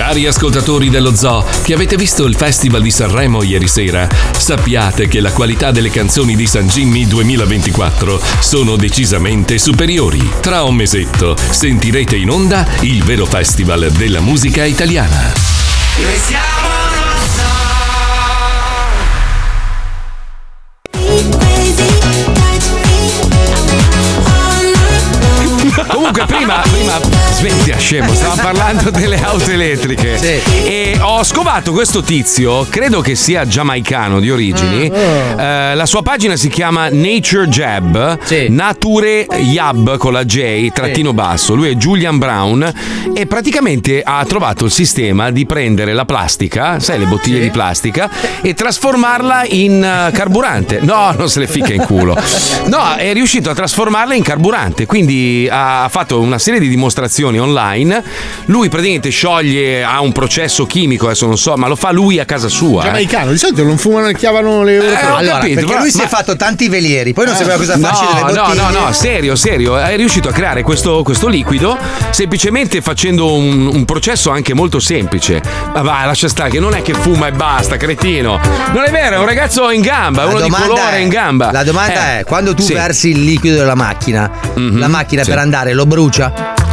Cari ascoltatori dello Zoo, che avete visto il Festival di Sanremo ieri sera, sappiate che la qualità delle canzoni di San Jimmy 2024 sono decisamente superiori. Tra un mesetto sentirete in onda il vero festival della musica italiana. Noi siamo Comunque prima, prima smettila scemo, stavamo parlando delle auto elettriche. E ho scovato questo tizio, credo che sia giamaicano di origini, Eh, la sua pagina si chiama Nature Jab, Nature Yab con la J, trattino basso, lui è Julian Brown e praticamente ha trovato il sistema di prendere la plastica, sai le bottiglie di plastica, e trasformarla in eh, carburante. No, non se le fica in culo. No, è riuscito a trasformarla in carburante, quindi ha fatto una serie di dimostrazioni online. Lui praticamente scioglie, ha un processo chimico, adesso non so, ma lo fa lui a casa sua. eh. Giamaicano, di solito non fumano e chiavano le europee. ho allora, capito, perché però- lui si ma- è fatto tanti velieri, poi non sapeva cosa farci delle No, no, bottiglie. no, no, serio, serio. È riuscito a creare questo, questo liquido semplicemente facendo un, un processo anche molto semplice. Ma va, lascia stare, che non è che fuma e basta, cretino. Non è vero, è un ragazzo in gamba, La uno di domanda colore è- in gamba. La domanda Eh, è: quando tu sì. Mhm, versi il liquido della macchina, la macchina sì. per andare lo brucia?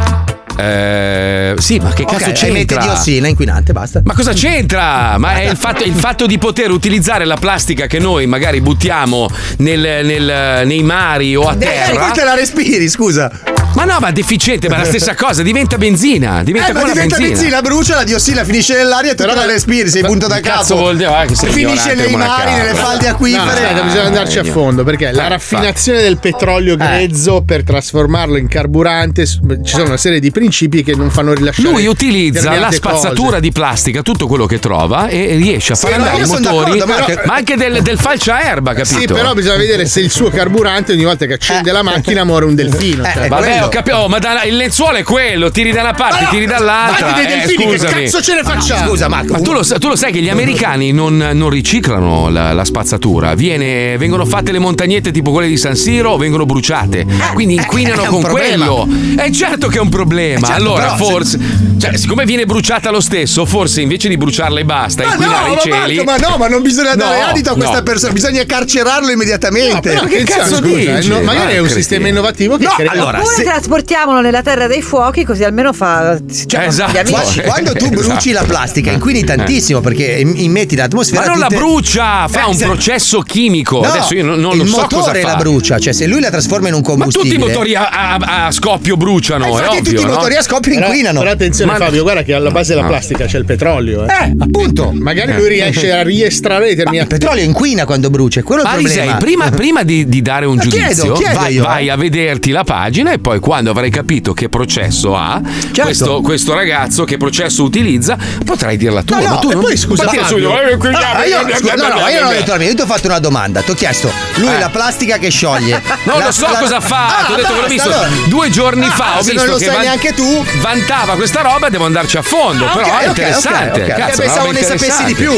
Eh, sì, ma che cazzo mette c'entra? diossina inquinante, basta. Ma cosa c'entra? Ma è il fatto, il fatto di poter utilizzare la plastica che noi magari buttiamo nel- nel- nei mari o a Eh, terra. poi te la respiri, scusa. Ma no, ma è deficiente, ma è la stessa cosa, diventa benzina. Diventa Eh, ma diventa benzina. benzina, brucia, la diossina finisce nell'aria e tu te la respiri, sei punto da cazzo vuol dire? Ah, che sei finisce nei mari, nelle falde No, acquifere. aspetta, bisogna andarci a Eh, fondo perché la eh, raffinazione del petrolio Eh. grezzo per trasformarlo in carburante ci sono una serie di principi che non fanno rilasciare Lui utilizza la spazzatura cose. di plastica, tutto quello che trova e riesce a Sì, far no, andare i motori, d'accordo, Marco. ma anche del, del falciaerba, capito? Sì, però bisogna vedere se il suo carburante ogni volta che accende la macchina muore un delfino. Eh, cioè. Vabbè, ho capito, oh, ma da- il lenzuolo è quello, tiri da una parte, tiri dall'altra. Ma dei eh, delfini, che scusami. cazzo ce ne facciamo? Scusa, Marco. Ma tu lo, tu lo sai che gli americani non, non riciclano la, la spazzatura, Viene- vengono fatte le montagnette tipo quelle di San Siro, vengono bruciate, quindi inquinano Eh, con problema. quello. È certo che è un problema. Eh, certo, allora, però se- forse, cioè, siccome viene bruciata lo stesso, forse invece di bruciarla e basta, Ma no, inquinare ma, i cieli. Marco, ma no, ma non bisogna dare No, adito a questa no. persona, bisogna carcerarlo immediatamente. Però, che attenzione, cazzo scusa, eh, dici? no, magari Ah, è un sistema innovativo che No, crea- allora, Oppure se- trasportiamolo nella terra dei fuochi, così almeno fa. Cioè, Esatto. amici. Qua- [LAUGHS] Quando tu bruci la plastica inquini tantissimo perché im- immetti l'atmosfera. Ma non la brucia, fa Eh, un se- processo chimico. No, Adesso io non, non il lo so cosa motore la brucia, cioè se lui la trasforma in un Ma tutti combustibile. i motori a, a- a scoppio bruciano, Eh, è ovvio. tutti i no? Motori a scoppio Però, inquinano. però attenzione Ma- Fabio, guarda che alla base della plastica c'è il petrolio. Eh. Eh, appunto. Magari lui riesce a riestrarre determinati il petrolio inquina quando brucia, è quello è il Arisei, problema. prima, prima di, di dare un Ma chiedo, giudizio, chiedo vai, io, vai eh. a vederti la pagina e poi quando avrai capito che processo ha Certo. questo, questo ragazzo, che processo utilizza, potrai dirla tu. No, no, ma tu e non poi scusa, Fabio. eh, Ah, io, scusa, no, no, io non ho detto la mia, io ti ho fatto una domanda, ti ho chiesto, lui Eh. la plastica che scioglie. Non la- lo so la- cosa ha fatto, Ah, ho detto che l'ho visto allora. due giorni Ah, fa. Ho visto non lo sai neanche tu. Vantava questa roba, devo andarci a fondo. Ah, però ok, è interessante. ok, ok. Cazzo, Eh, pensavo ne sapessi di interessante.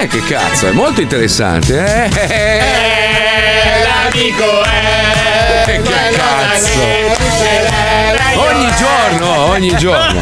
Eh, che cazzo, è molto interessante. Eh, L'amico è che cazzo. Ogni giorno, ogni giorno.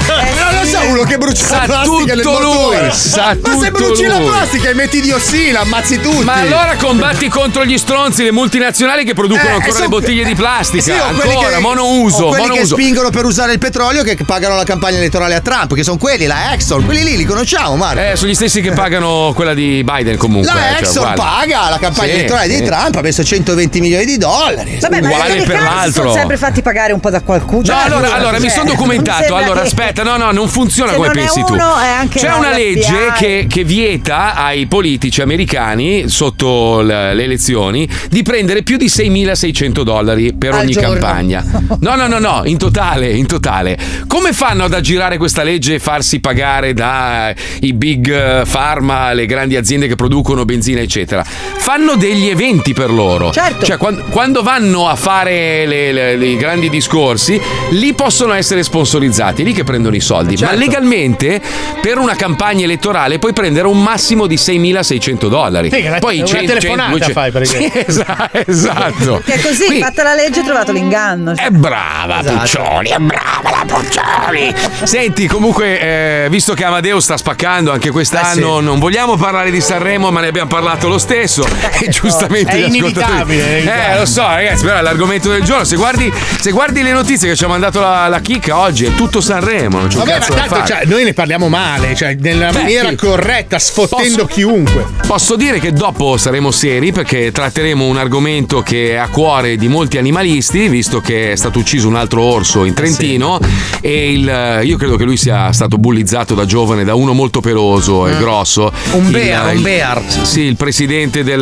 Lo so, uno che brucia Sa la plastica tutto lui, motore. sa Ma se bruci la lui. plastica e metti diossina, ammazzi tutti. Ma allora combatti [LAUGHS] contro gli stronzi, le multinazionali che producono Eh, ancora son- le bottiglie di plastica. Sì, ancora, che- monouso, quelli che monouso. spingono per usare il petrolio che pagano la campagna elettorale a Trump, che sono quelli, la Exxon, quelli lì li conosciamo, Marco. Eh, sono gli stessi che pagano quella di Biden comunque. la eh, cioè, Exxon uguale. paga la campagna Sì, elettorale sì. di Trump, ha messo 120 milioni di dollari. Vabbè, ma uguale gli per l'altro. sono sempre fatti pagare un po' da qualcuno. No, allora, allora mi cioè, sono documentato. Allora, che- aspetta, no, no, non funziona Se come pensi tu. uno, è anche C'è una legge che, che vieta ai politici americani sotto l- le elezioni di prendere più di 6.600 dollari per Al ogni giorno. campagna. No, no, no, no, in totale, in totale. Come fanno ad aggirare questa legge e farsi pagare dai big eh, pharma, le grandi aziende che producono benzina, eccetera? Fanno degli eventi per loro. Certo. Cioè, quan- quando, vanno a fare le- le- i grandi discorsi, lì possono essere sponsorizzati, lì che prendono i soldi. Certo. Ma legalmente, per una campagna elettorale, puoi prendere un massimo di 6.600 dollari. Figa, una- Poi una cen- telefonata cen- fai, per Sì, esempio. esa- esatto. Che così, Quindi- fatta la legge, hai trovato l'inganno. è brava Esatto. Puccioni, è brava la Puccioni. Senti, comunque, eh, visto che Amadeo sta spaccando anche quest'anno, Eh sì. non vogliamo parlare di Sanremo, ma ne abbiamo parlato lo stesso. [LAUGHS] E giustamente È inevitabile, è inevitabile. Eh, lo so, ragazzi, però è l'argomento del giorno. Se guardi, se guardi le notizie che ci ha mandato la, la chicca oggi, è tutto Sanremo. Non c'è un Vabbè, tanto fare. cioè, noi ne parliamo male, cioè nella Beh, maniera sì. corretta, sfottendo Posso- chiunque. Posso dire che dopo saremo seri perché tratteremo un argomento che è a cuore di molti animalisti, visto che è stato ucciso un altro orso in Trentino e il- io credo che lui sia stato bullizzato da giovane da uno molto peloso e grosso. Un Il- bear, un il- bear. Sì, il presidente del,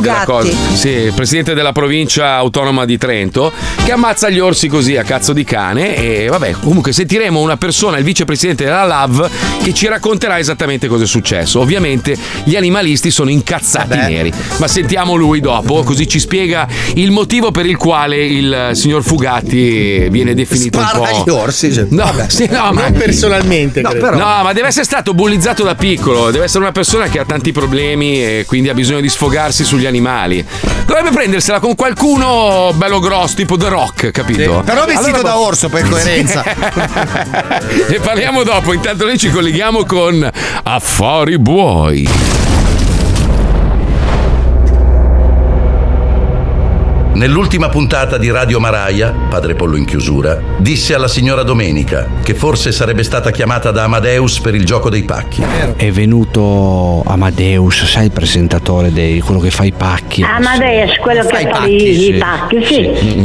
della cosa. Sì, il presidente della provincia autonoma di Trento che ammazza gli orsi così a cazzo di cane e vabbè, comunque sentiremo una persona, il vicepresidente della LAV, che ci racconterà esattamente cosa è successo. Ovviamente gli animalisti sono incazzati neri, ma sentiamo lui dopo, così ci spiega il motivo per il quale il signor Fugatti viene definito Spara un po'. agli orsi. cioè, No, vabbè. sì, no, ma Non personalmente, No, però- No, ma deve essere stato bullizzato da piccolo, deve essere una persona che ha tanti problemi e quindi ha bisogno di sfogarsi sugli animali. Dovrebbe prendersela con qualcuno bello grosso, tipo The Rock, capito? Però vestito Allora- da orso per coerenza. [LAUGHS] [LAUGHS] ne parliamo dopo, intanto noi ci colleghiamo con Affari Buoi. Nell'ultima puntata di Radio Maraia, padre Pollo in chiusura, disse alla signora Domenica che forse sarebbe stata chiamata da Amadeus per il gioco dei pacchi. È venuto Amadeus, sai il presentatore dei quello che fa i pacchi. Amadeus, quello che Fai i fa pacchi, i, sì. i pacchi, sì.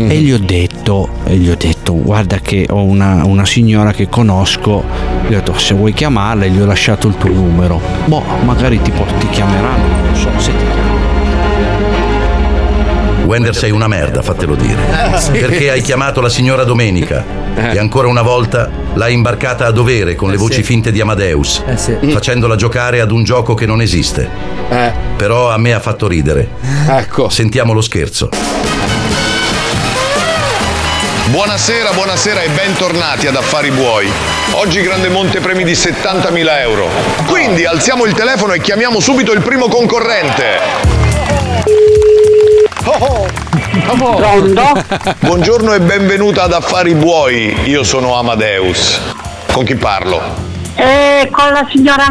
E gli ho detto, e gli ho detto, guarda che ho una, una signora che conosco, gli ho detto se vuoi chiamarla, gli ho lasciato il tuo numero. Boh, magari ti, ti chiameranno, non so se ti chiamano. Wender sei una merda, fatelo dire. Eh, sì. Perché hai chiamato la signora Domenica e ancora una volta l'hai imbarcata a dovere con le voci sì. finte di Amadeus, facendola giocare ad un gioco che non esiste. Però a me ha fatto ridere. Ecco. Sentiamo lo scherzo. Buonasera, buonasera e bentornati ad Affari Buoi. Oggi grande montepremi di 70.000 euro. Quindi alziamo il telefono e chiamiamo subito il primo concorrente. Pronto? Buongiorno e benvenuta ad Affari Buoi. Io sono Amadeus. Con chi parlo? Eh, con la signora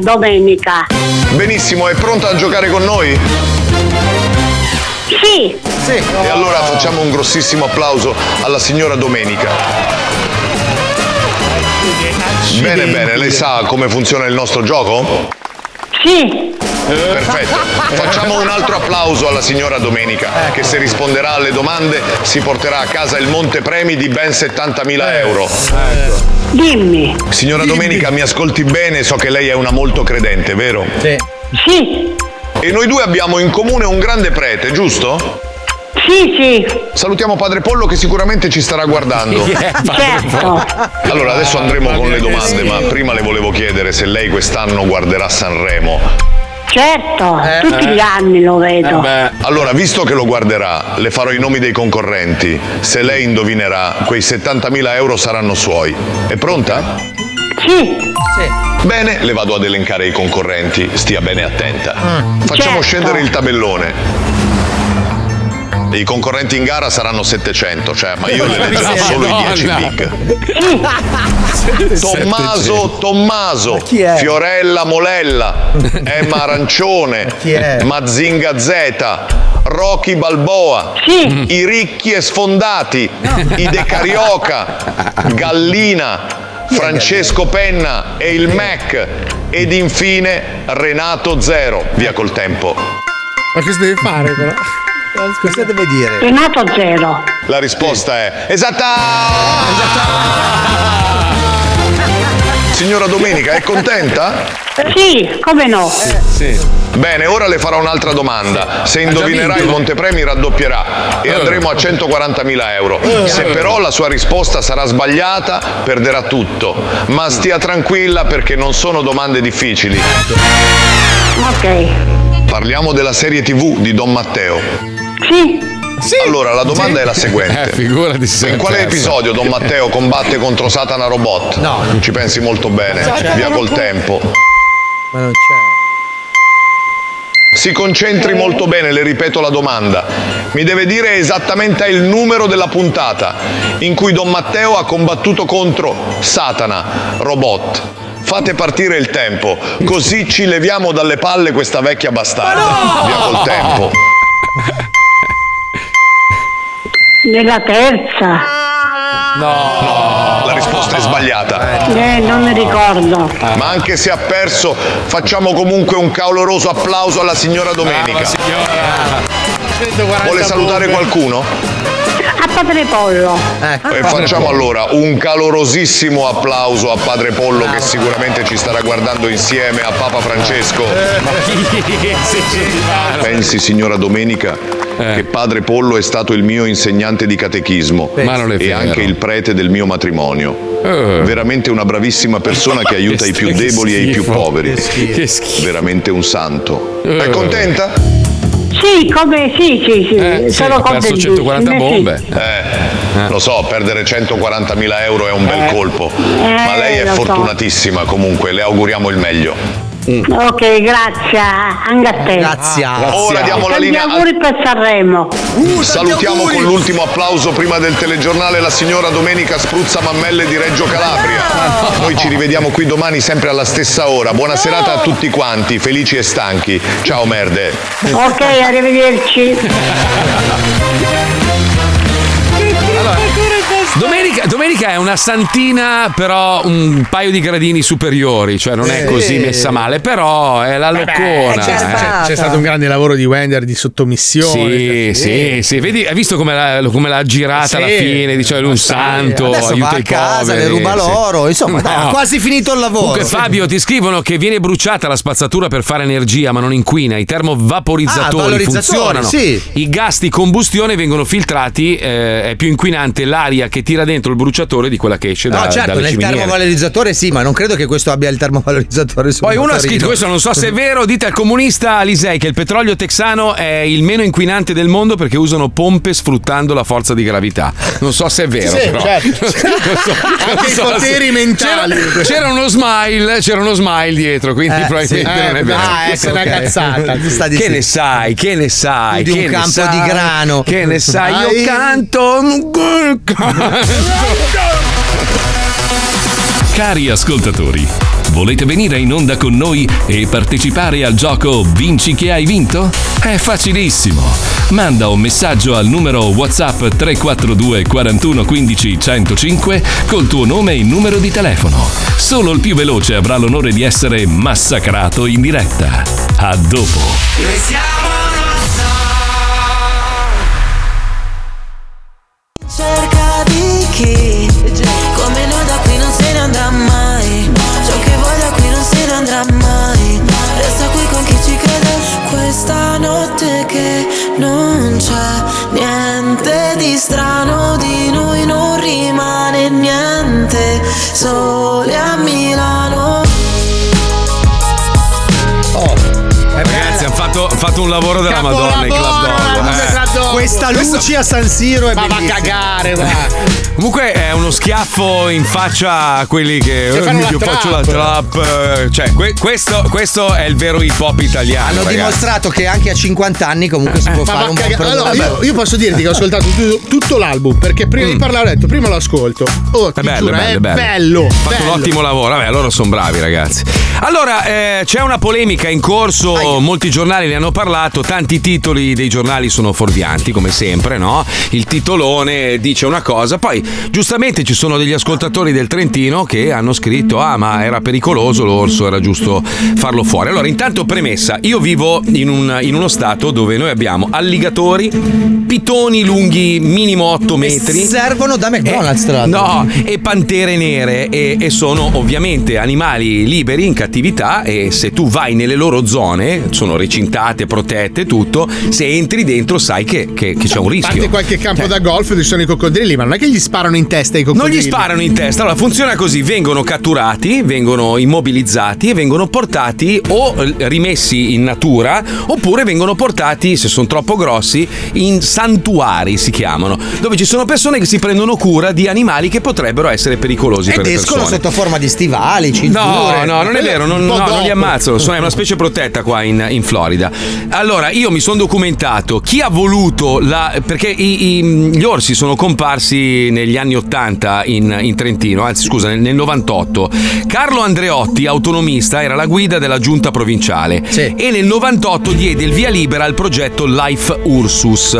domenica. Benissimo, è pronta a giocare con noi? Sì. E allora facciamo un grossissimo applauso alla signora Domenica. Bene, bene, lei sa come funziona il nostro gioco? Sì. Perfetto. Facciamo un altro applauso alla signora Domenica, che se risponderà alle domande si porterà a casa il montepremi di ben 70.000 euro. Dimmi. Signora Domenica, mi ascolti bene, so che lei è una molto credente, vero? Sì. Sì. E noi due abbiamo in comune un grande prete, giusto? Sì, sì. Salutiamo Padre Pollo che sicuramente ci starà guardando. Certo. Allora, adesso andremo con le domande, ma prima le volevo chiedere se lei quest'anno guarderà Sanremo. Certo, tutti gli anni lo vedo. Allora, visto che lo guarderà, le farò i nomi dei concorrenti. Se lei indovinerà, quei 70.000 euro saranno suoi. È pronta? Sì. Bene, le vado ad elencare i concorrenti. Stia bene attenta. Facciamo Certo. scendere il tabellone. I concorrenti in gara saranno 700, cioè, ma io le leggerò solo i 10 big. Tommaso Tommaso, Fiorella Molella, [LAUGHS] Emma Arancione, Mazinga Z, Rocky Balboa, i ricchi e sfondati, i De Carioca, Gallina, Francesco Penna e il Mac. Ed infine Renato Zero. Via col tempo. Ma che si deve fare però? Cosa deve dire? Renato Zero. La risposta è esatta! Signora Domenica, è contenta? Sì, come no? Sì. Bene, ora le farò un'altra domanda. Se indovinerà il montepremi raddoppierà e andremo a 140.000 euro. Se però la sua risposta sarà sbagliata, perderà tutto. Ma stia tranquilla perché non sono domande difficili. Ok. Parliamo della serie TV di Don Matteo. Sì. Allora, la domanda Sì. è la seguente. Eh, figurati se In quale persa. episodio Don Matteo combatte contro Satana Robot? No. Ci pensi molto bene. Via col tempo. Ma non c'è. Si concentri molto bene, le ripeto la domanda. Mi deve dire esattamente il numero della puntata in cui Don Matteo ha combattuto contro Satana Robot. Fate partire il tempo, così ci leviamo dalle palle questa vecchia bastarda. Via col tempo. [LAUGHS] Nella terza. No, la risposta è sbagliata. Eh, non mi ricordo. Ma anche se ha perso, facciamo comunque un caloroso applauso alla signora Domenica. Vuole salutare qualcuno? A Padre Pollo. E facciamo allora un calorosissimo applauso a Padre Pollo che sicuramente ci starà guardando insieme a Papa Francesco. Pensi, signora Domenica, che padre Pollo è stato il mio insegnante di catechismo Ma non è e anche il prete del mio matrimonio. Eh. Veramente una bravissima persona che [LAUGHS] aiuta i più Che deboli e i più poveri. Che schifo. Che. Veramente un santo. Eh. È contenta? Sì, come sì, sì, sì. Eh, sì, sono ha perso contentissima, 140 sì. bombe. Eh, lo so, perdere 140.000 euro è un bel colpo, ma lei è lo so. fortunatissima comunque, le auguriamo il meglio. Ok, grazie, anche a te. Grazie. Ora diamo la linea auguri per Sanremo. Salutiamo con l'ultimo applauso prima del telegiornale la signora Domenica Spruzza Mammelle di Reggio Calabria. Noi ci rivediamo qui domani sempre alla stessa ora. Buona serata a tutti quanti, felici e stanchi. Ciao merde. Ok, arrivederci. [LAUGHS] Domenica, domenica è una santina, però un paio di gradini superiori, cioè non è Sì. così messa male, però è la loccona. c'è, eh. c'è stato un grande lavoro di Wender di sottomissione. Sì, sì, sì, vedi, hai visto come l'ha, come l'ha girata Sì. alla fine? Diceva lui un santo, Adesso aiuta i casa, poveri. le ruba sì. l'oro, insomma, dai, ha quasi finito il lavoro. Comunque, Fabio, ti scrivono che viene bruciata la spazzatura per fare energia, ma non inquina. I termovaporizzatori Ah, funzionano. sì. I gas di combustione vengono filtrati, eh, è più inquinante l'aria che tira dentro il bruciatore di quella che esce da, No, certo, dalle nel ciminiere. termovalorizzatore sì, ma non credo che questo abbia il termovalorizzatore Poi uno ha scritto questo, non so se è vero, dite al comunista Alisei che il petrolio texano è il meno inquinante del mondo perché usano pompe sfruttando la forza di gravità. Non so se è vero, Sì, però. certo. [LAUGHS] So- Anche non i so poteri se- mentali. C'era, c'era uno smile, c'era uno smile dietro, quindi Eh, probabilmente sì. non è Eh, vero. ah, ecco, è una ok. cazzata. Di Che sì. ne sai, che ne sai, Di un che ne campo sai, di grano. Che ne sai, Ai- io canto. Cari ascoltatori, volete venire in onda con noi e partecipare al gioco Vinci che hai vinto? È facilissimo. Manda un messaggio al numero WhatsApp 342 41 15 105 col tuo nome e numero di telefono. Solo il più veloce avrà l'onore di essere massacrato in diretta. A dopo. Sole a Milano Ragazzi, hanno fatto, fatto un lavoro della Madonna in Club Dog. eh. Questa luce a San Siro è Ma va a bellissima. cagare, [LAUGHS] va. Comunque è uno schiaffo in faccia a quelli che Che "Eh, io faccio la trap." eh, Cioè, que- questo, questo è il vero hip hop italiano. Hanno ragazzi. dimostrato che anche a 50 anni comunque si può Ma fare un a buon. Allora, io, io posso dirti che ho ascoltato tu- tutto l'album perché prima di parlare ho detto prima lo ascolto. Oh, ti È bello, giuro, è bello, è bello. bello. Ha fatto bello. un ottimo lavoro. Vabbè, loro sono bravi, ragazzi. Allora, eh, c'è una polemica in corso, molti giornali ne hanno parlato, tanti titoli dei giornali sono fuorvianti, come sempre, no? Il titolone dice una cosa, poi giustamente ci sono degli ascoltatori del Trentino che hanno scritto: Ah, ma era pericoloso l'orso, era giusto farlo fuori. Allora, intanto, premessa: io vivo in, un- in uno stato dove noi abbiamo alligatori, pitoni lunghi minimo 8 metri. Servono da McDonald's, tra l'altro. No, e pantere nere e, e sono ovviamente animali liberi in cattività e se tu vai nelle loro zone, sono recintate, protette, tutto, se entri dentro sai che, che- che c'è un A parte rischio. qualche campo da golf dove ci sono i coccodrilli, ma non è che gli sparano in testa i coccodrilli. Non gli sparano in testa, allora funziona così: vengono catturati, vengono immobilizzati e vengono portati o eh, rimessi in natura oppure vengono portati, se sono troppo grossi, in santuari si chiamano, dove ci sono persone che si prendono cura di animali che potrebbero essere pericolosi Ed per le escono persone. sotto forma di stivali, No, cinture. no, non è vero, non, no, non li ammazzano, sono, è una specie protetta qua in, in Florida. Allora, io mi sono documentato, chi ha voluto la... perché i- i- gli orsi sono comparsi negli anni 80 in, in Trentino, anzi scusa, nel, nel 98. Carlo Andreotti, autonomista, era la guida della giunta provinciale e nel 98 diede il via libera al progetto Life Ursus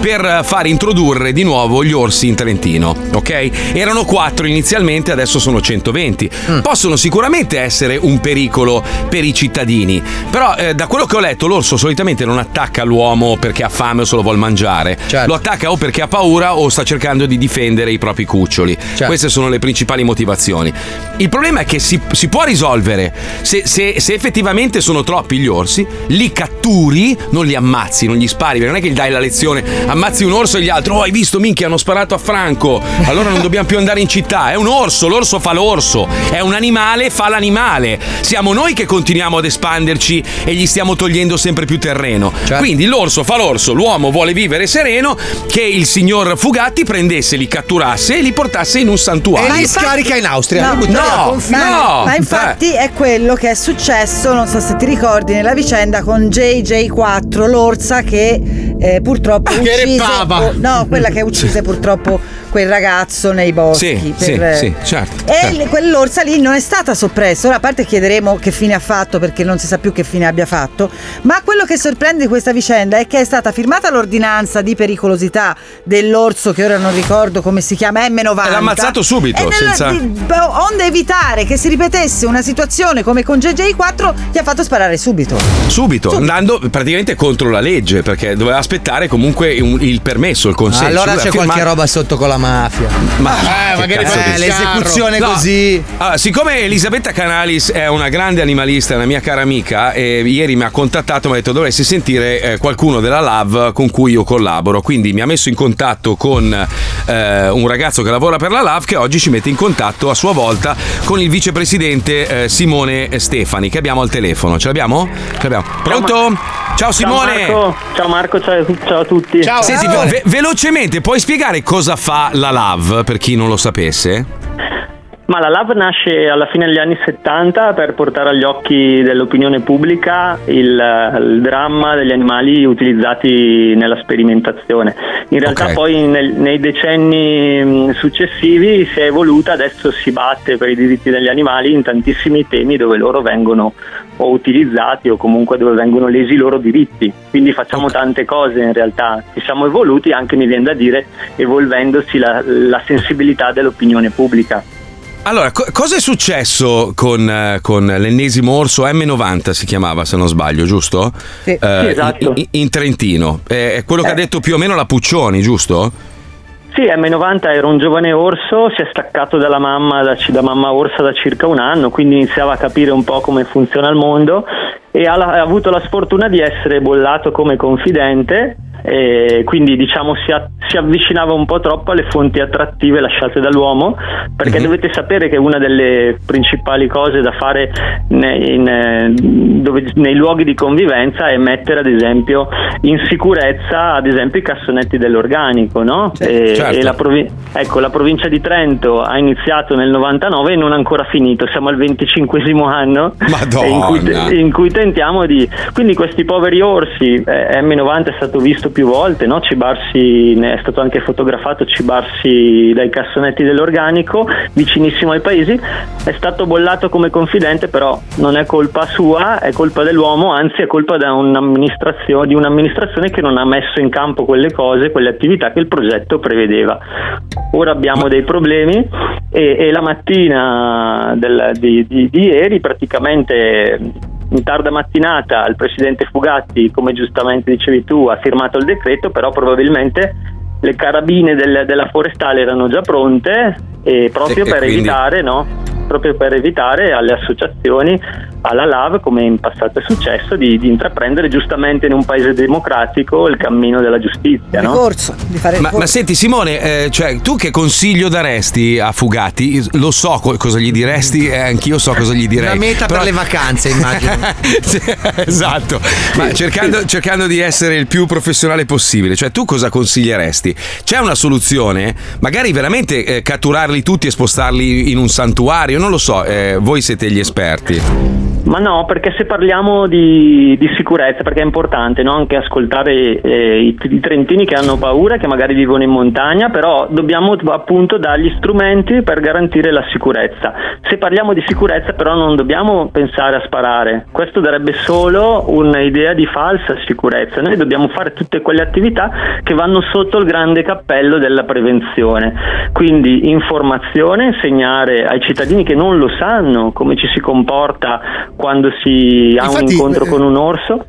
per far introdurre di nuovo gli orsi in Trentino, ok? Erano quattro inizialmente, adesso sono 120. Possono sicuramente essere un pericolo per i cittadini, però eh, da quello che ho letto l'orso solitamente non attacca l'uomo perché ha fame o se lo lo vuol mangiare, lo attacca o perché ha paura o sta cercando di difendere i propri cuccioli. Queste sono le principali motivazioni. Il problema è che si, si può risolvere. Se, se- se effettivamente sono troppi gli orsi, li catturi, non li ammazzi, non gli spari, perché non è che gli dai la lezione, ammazzi un orso e gli altri, oh hai visto minchia hanno sparato a Franco, allora non dobbiamo più andare in città, è un orso, l'orso fa l'orso, è un animale, fa l'animale, siamo noi che continuiamo ad espanderci e gli stiamo togliendo sempre più terreno. Quindi l'orso fa l'orso, l'uomo vuole vivere sereno, che il signor Fugatti prendesse, li catturasse e li portasse in un santuario. E li scarica in Austria. No, via no, con filo. Ma, ma infatti è quello che è successo, non so se ti ricordi, nella vicenda con JJ4, l'orsa che eh, purtroppo Ah, che uccise. repava. oh, no, quella che [LAUGHS] uccise purtroppo quel ragazzo nei boschi. Sì, sì, per- sì, certo. E certo. quell'orsa lì non è stata soppressa. Ora, a parte chiederemo che fine ha fatto perché non si sa più che fine abbia fatto, ma quello che sorprende di questa vicenda è che è stata firmata l'ordinanza di pericolosità dell'orso che ora non ricordo come si chiama, M90. E l'ha ammazzato subito, E nella- senza- onde evitare che si ripetesse una situazione come con JJ4, gli ha fatto sparare subito. Subito, andando praticamente contro la legge, perché doveva aspettare comunque un- il permesso, il consenso. allora Lui c'è firmato- qualche roba sotto con la mafia. Ma Eh, che magari il l'esecuzione No, così. allora, siccome Elisabetta Canalis è una grande animalista, è una mia cara amica, e ieri mi ha contattato e mi ha detto dovresti sentire eh, qualcuno della LAV con cui io collaboro. Quindi mi ha messo in contatto con eh, un ragazzo che lavora per la LAV che oggi ci mette in contatto a sua volta con il vicepresidente eh, Simone Stefani che abbiamo al telefono. Ce l'abbiamo? Ce l'abbiamo. Pronto? Ciao Simone! Ciao Marco, ciao, Marco, ciao, ciao a tutti. Senti, ve- velocemente, puoi spiegare cosa fa la LAV per chi non lo sapesse? Ma la LAV nasce alla fine degli anni 70 per portare agli occhi dell'opinione pubblica il, il dramma degli animali utilizzati nella sperimentazione. In realtà Ok. poi nel- nei decenni mh, successivi si è evoluta, adesso si batte per i diritti degli animali in tantissimi temi dove loro vengono o utilizzati o comunque dove vengono lesi i loro diritti. Quindi facciamo tante cose in realtà, ci siamo evoluti anche mi viene da dire evolvendosi la- la sensibilità dell'opinione pubblica. Allora, co- cosa è successo con, eh, con l'ennesimo orso M90 si chiamava, se non sbaglio, giusto? Sì. Eh, Sì, esatto. in, in Trentino. Eh, È quello che ha Eh. detto più o meno la Puccioni, giusto? Sì, M90 era un giovane orso, si è staccato dalla mamma, da, da mamma orsa da circa un anno, quindi iniziava a capire un po' come funziona il mondo e ha, ha avuto la sfortuna di essere bollato come confidente e quindi diciamo si, a- si avvicinava un po' troppo alle fonti attrattive lasciate dall'uomo perché dovete sapere che una delle principali cose da fare nei, in, eh, dove- nei luoghi di convivenza è mettere ad esempio in sicurezza ad esempio i cassonetti dell'organico no? e, certo. e la, provi- ecco, la provincia di Trento ha iniziato nel 99 e non ha ancora finito siamo al 25 anno in cui, in cui tentiamo di quindi questi poveri orsi eh, M90 è stato visto più volte no? cibarsi è stato anche fotografato cibarsi dai cassonetti dell'organico vicinissimo ai paesi è stato bollato come confidente però non è colpa sua è colpa dell'uomo anzi è colpa un'amministrazione, di un'amministrazione che non ha messo in campo quelle cose quelle attività che il progetto prevedeva ora abbiamo dei problemi e, e la mattina del- di, di- di ieri praticamente in tarda mattinata il presidente Fugatti, come giustamente dicevi tu, ha firmato il decreto, però probabilmente le carabine del- della forestale erano già pronte e proprio E- e per quindi- evitare, no? Proprio per evitare alle associazioni, alla LAV, come in passato è successo, di, di intraprendere giustamente in un paese democratico il cammino della giustizia. No? Ricorso, di fare Ma, ma senti Simone, eh, cioè, tu che consiglio daresti a Fugati? Lo so co- cosa gli diresti, e anch'io so cosa gli direi. Una meta Però- per le vacanze, immagino. [LAUGHS] Sì, esatto, ma cercando, cercando di essere il più professionale possibile, cioè tu cosa consiglieresti? C'è una soluzione? Magari veramente eh, catturarli tutti e spostarli in un santuario? Non lo so, eh, voi siete gli esperti. Ma no, perché se parliamo di, di sicurezza, perché è importante no? anche ascoltare eh, i, trentini che hanno paura, che magari vivono in montagna, però dobbiamo appunto dargli strumenti per garantire la sicurezza. Se parliamo di sicurezza però non dobbiamo pensare a sparare, questo darebbe solo un'idea di falsa sicurezza, noi dobbiamo fare tutte quelle attività che vanno sotto il grande cappello della prevenzione, quindi informazione, insegnare ai cittadini che non lo sanno come ci si comporta quando si ha un Infatti, incontro eh, con un orso.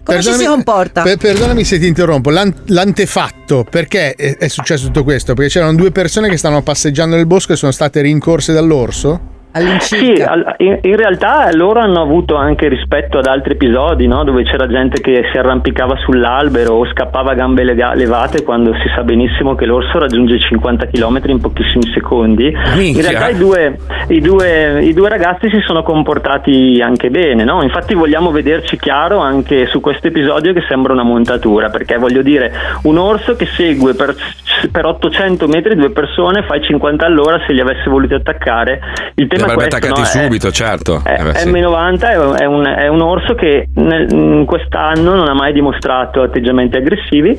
comporta? per- perdonami se ti interrompo, l'an- l'antefatto, perché è, è successo tutto questo? Perché c'erano due persone che stavano passeggiando nel bosco e sono state rincorse dall'orso? Sì, al- in, realtà loro hanno avuto anche rispetto ad altri episodi, no? dove c'era gente che si arrampicava sull'albero o scappava a gambe levate quando si sa benissimo che l'orso raggiunge i 50 km in pochissimi secondi. Minchia. In realtà i due, i, due, i due ragazzi si sono comportati anche bene, no? infatti vogliamo vederci chiaro anche su questo episodio che sembra una montatura, perché voglio dire, un orso che segue per, per 800 metri due persone fa i 50 all'ora se li avesse voluti attaccare. Il è avrebbe questo, attaccati no? È- subito, certo. Eh, beh, sì. M90 è, è un, è un orso che nel- in quest'anno non ha mai dimostrato atteggiamenti aggressivi,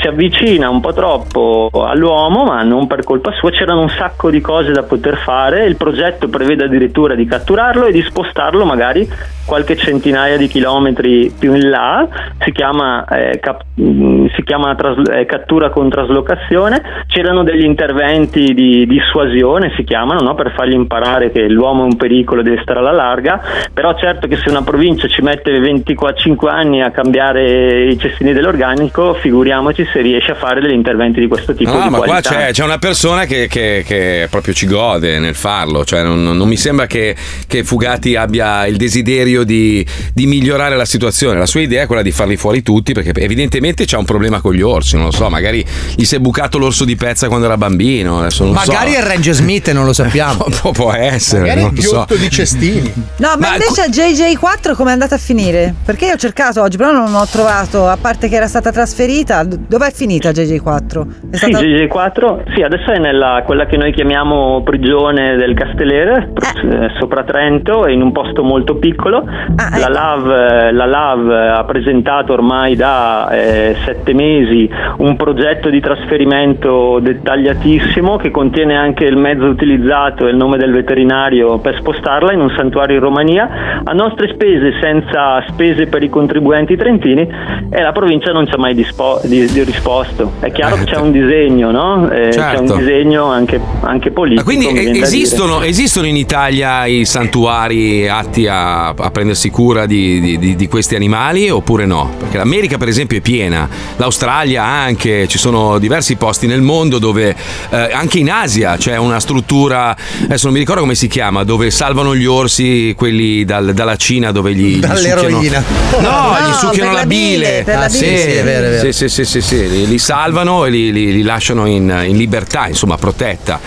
si avvicina un po' troppo all'uomo, ma non per colpa sua. C'erano un sacco di cose da poter fare. Il progetto prevede addirittura di catturarlo e di spostarlo magari qualche centinaia di chilometri più in là. Si chiama, eh, cap- mh, si chiama tras- eh, cattura con traslocazione. C'erano degli interventi di dissuasione, si chiamano, no? per fargli imparare che l'uomo è un pericolo e deve stare alla larga. Però certo che se una provincia ci mette 25 anni a cambiare i cestini dell'organico, figuriamoci se riesce a fare degli interventi di questo tipo. No, di ma qua qualità. c'è, c'è una persona che, che- che proprio ci gode nel farlo, cioè non, non mi sembra che, che Fugati abbia il desiderio di, di migliorare la situazione, la sua idea è quella di farli fuori tutti perché evidentemente c'ha un problema con gli orsi, non lo so, magari gli si è bucato l'orso di pezza quando era bambino, adesso non Magari so. è Ranger Smith e non lo sappiamo. [LAUGHS] Può, può essere, Magari non il lo so. di cestini. No, ma, invece a JJ4 come è andata a finire? Perché io ho cercato oggi, però non ho trovato, a parte che era stata trasferita, dov'è finita JJ4? È Sì, GG4, sì, adesso è nella quella che noi chiamiamo prigione del Castellere, eh, sopra Trento, in un posto molto piccolo. la, LAV, eh, la LAV ha presentato ormai da eh, sette mesi un progetto di trasferimento dettagliatissimo che contiene anche il mezzo utilizzato e il nome del veterinario per spostarla in un santuario in Romania a nostre spese, senza spese per i contribuenti trentini e la provincia non ci ha mai dispo- di- di risposto. È chiaro che c'è un disegno, no? Eh, C'è Certo. un disegno anche, anche politico. Ma quindi esistono, esistono in Italia i santuari atti a, a prendersi cura di, di- di- di questi animali oppure no? Perché l'America per esempio è piena, l'Australia anche, ci sono diversi posti nel mondo dove eh, anche in Asia c'è una struttura, adesso non mi ricordo come si chiama, dove salvano gli orsi, quelli dal- dalla Cina dove gli, gli Dall'eroina. succhiano- No, No, gli succhiano per la la bile. bile, per la Ah, bile. sì, Sì, è vero, è vero. Sì, sì, sì, sì, sì, Li, li salvano e li, li- li lasciano in, in libertà, insomma, protetta.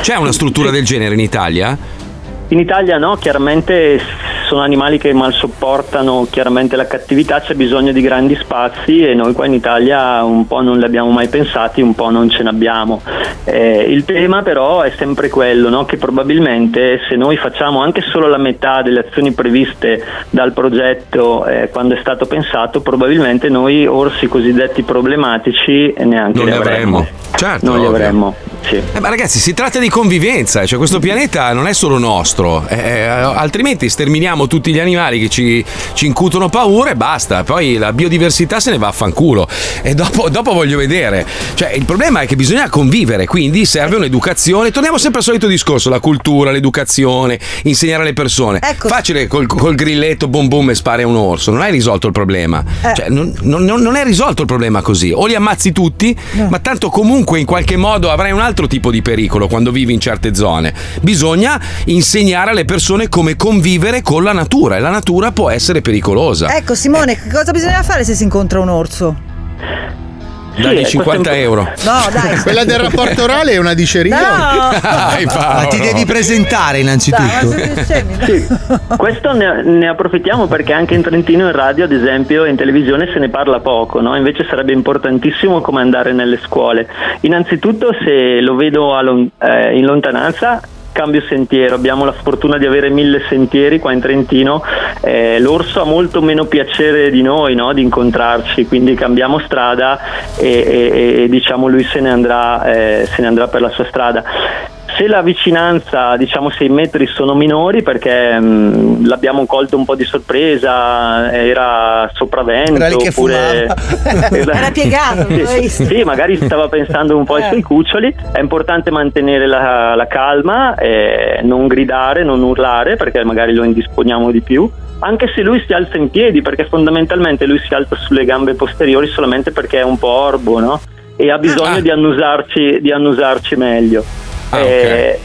C'è una struttura del genere in Italia? In Italia no, chiaramente sono animali che mal sopportano chiaramente la cattività, c'è bisogno di grandi spazi e noi qua in Italia un po' non li abbiamo mai pensati, un po' non ce ne abbiamo. Eh, il tema però è sempre quello, no? che probabilmente se noi facciamo anche solo la metà delle azioni previste dal progetto eh, quando è stato pensato, probabilmente noi orsi cosiddetti problematici neanche Non li li avremmo. Certo, non li ovvio. avremmo. Sì. Eh, ma ragazzi, si tratta di convivenza, cioè questo pianeta non è solo nostro, eh, eh, altrimenti sterminiamo tutti gli animali che ci, ci incutono paura e basta, poi la biodiversità se ne va a fanculo e dopo, dopo voglio vedere. Cioè, il problema è che bisogna convivere, quindi serve un'educazione, torniamo sempre al solito discorso, la cultura, l'educazione, insegnare alle persone. Facile col, col grilletto boom boom e spari a un orso, non hai risolto il problema. Cioè, non, non- non è risolto il problema così, o li ammazzi tutti, ma tanto comunque in qualche modo avrai un altro tipo di pericolo quando vivi in certe zone. Bisogna insegnare alle persone come convivere con la natura e la natura può essere pericolosa. Ecco Simone, che cosa bisogna fare se si incontra un orso? Dagli eh, 50 euro. No, [LAUGHS] dai. Quella del rapporto orale è una diceria? No. Dai, Paolo. Ma ti devi presentare innanzitutto. Sì, questo ne, ne approfittiamo perché anche in Trentino in radio, ad esempio, in televisione se ne parla poco, no? invece sarebbe importantissimo come andare nelle scuole. Innanzitutto se lo vedo a lon- eh, in lontananza cambio sentiero, abbiamo la fortuna di avere mille sentieri qua in Trentino, eh, l'orso ha molto meno piacere di noi no? di incontrarci, quindi cambiamo strada e, e- e, diciamo lui se ne andrà, eh, se ne andrà per la sua strada. Se la vicinanza, diciamo 6 metri, sono minori perché mh, l'abbiamo colto un po' di sorpresa, era sopravvento. Era oppure... [LAUGHS] Era piegato, non l'hai Sì, sì, magari stava pensando un po' ai Eh. suoi cuccioli. È importante mantenere la, la calma, eh, non gridare, non urlare perché magari lo indisponiamo di più. anche se lui si alza in piedi, perché fondamentalmente lui si alza sulle gambe posteriori solamente perché è un po' orbo, no? E ha bisogno Ah. di, annusarci, di annusarci meglio. Ah, Eh,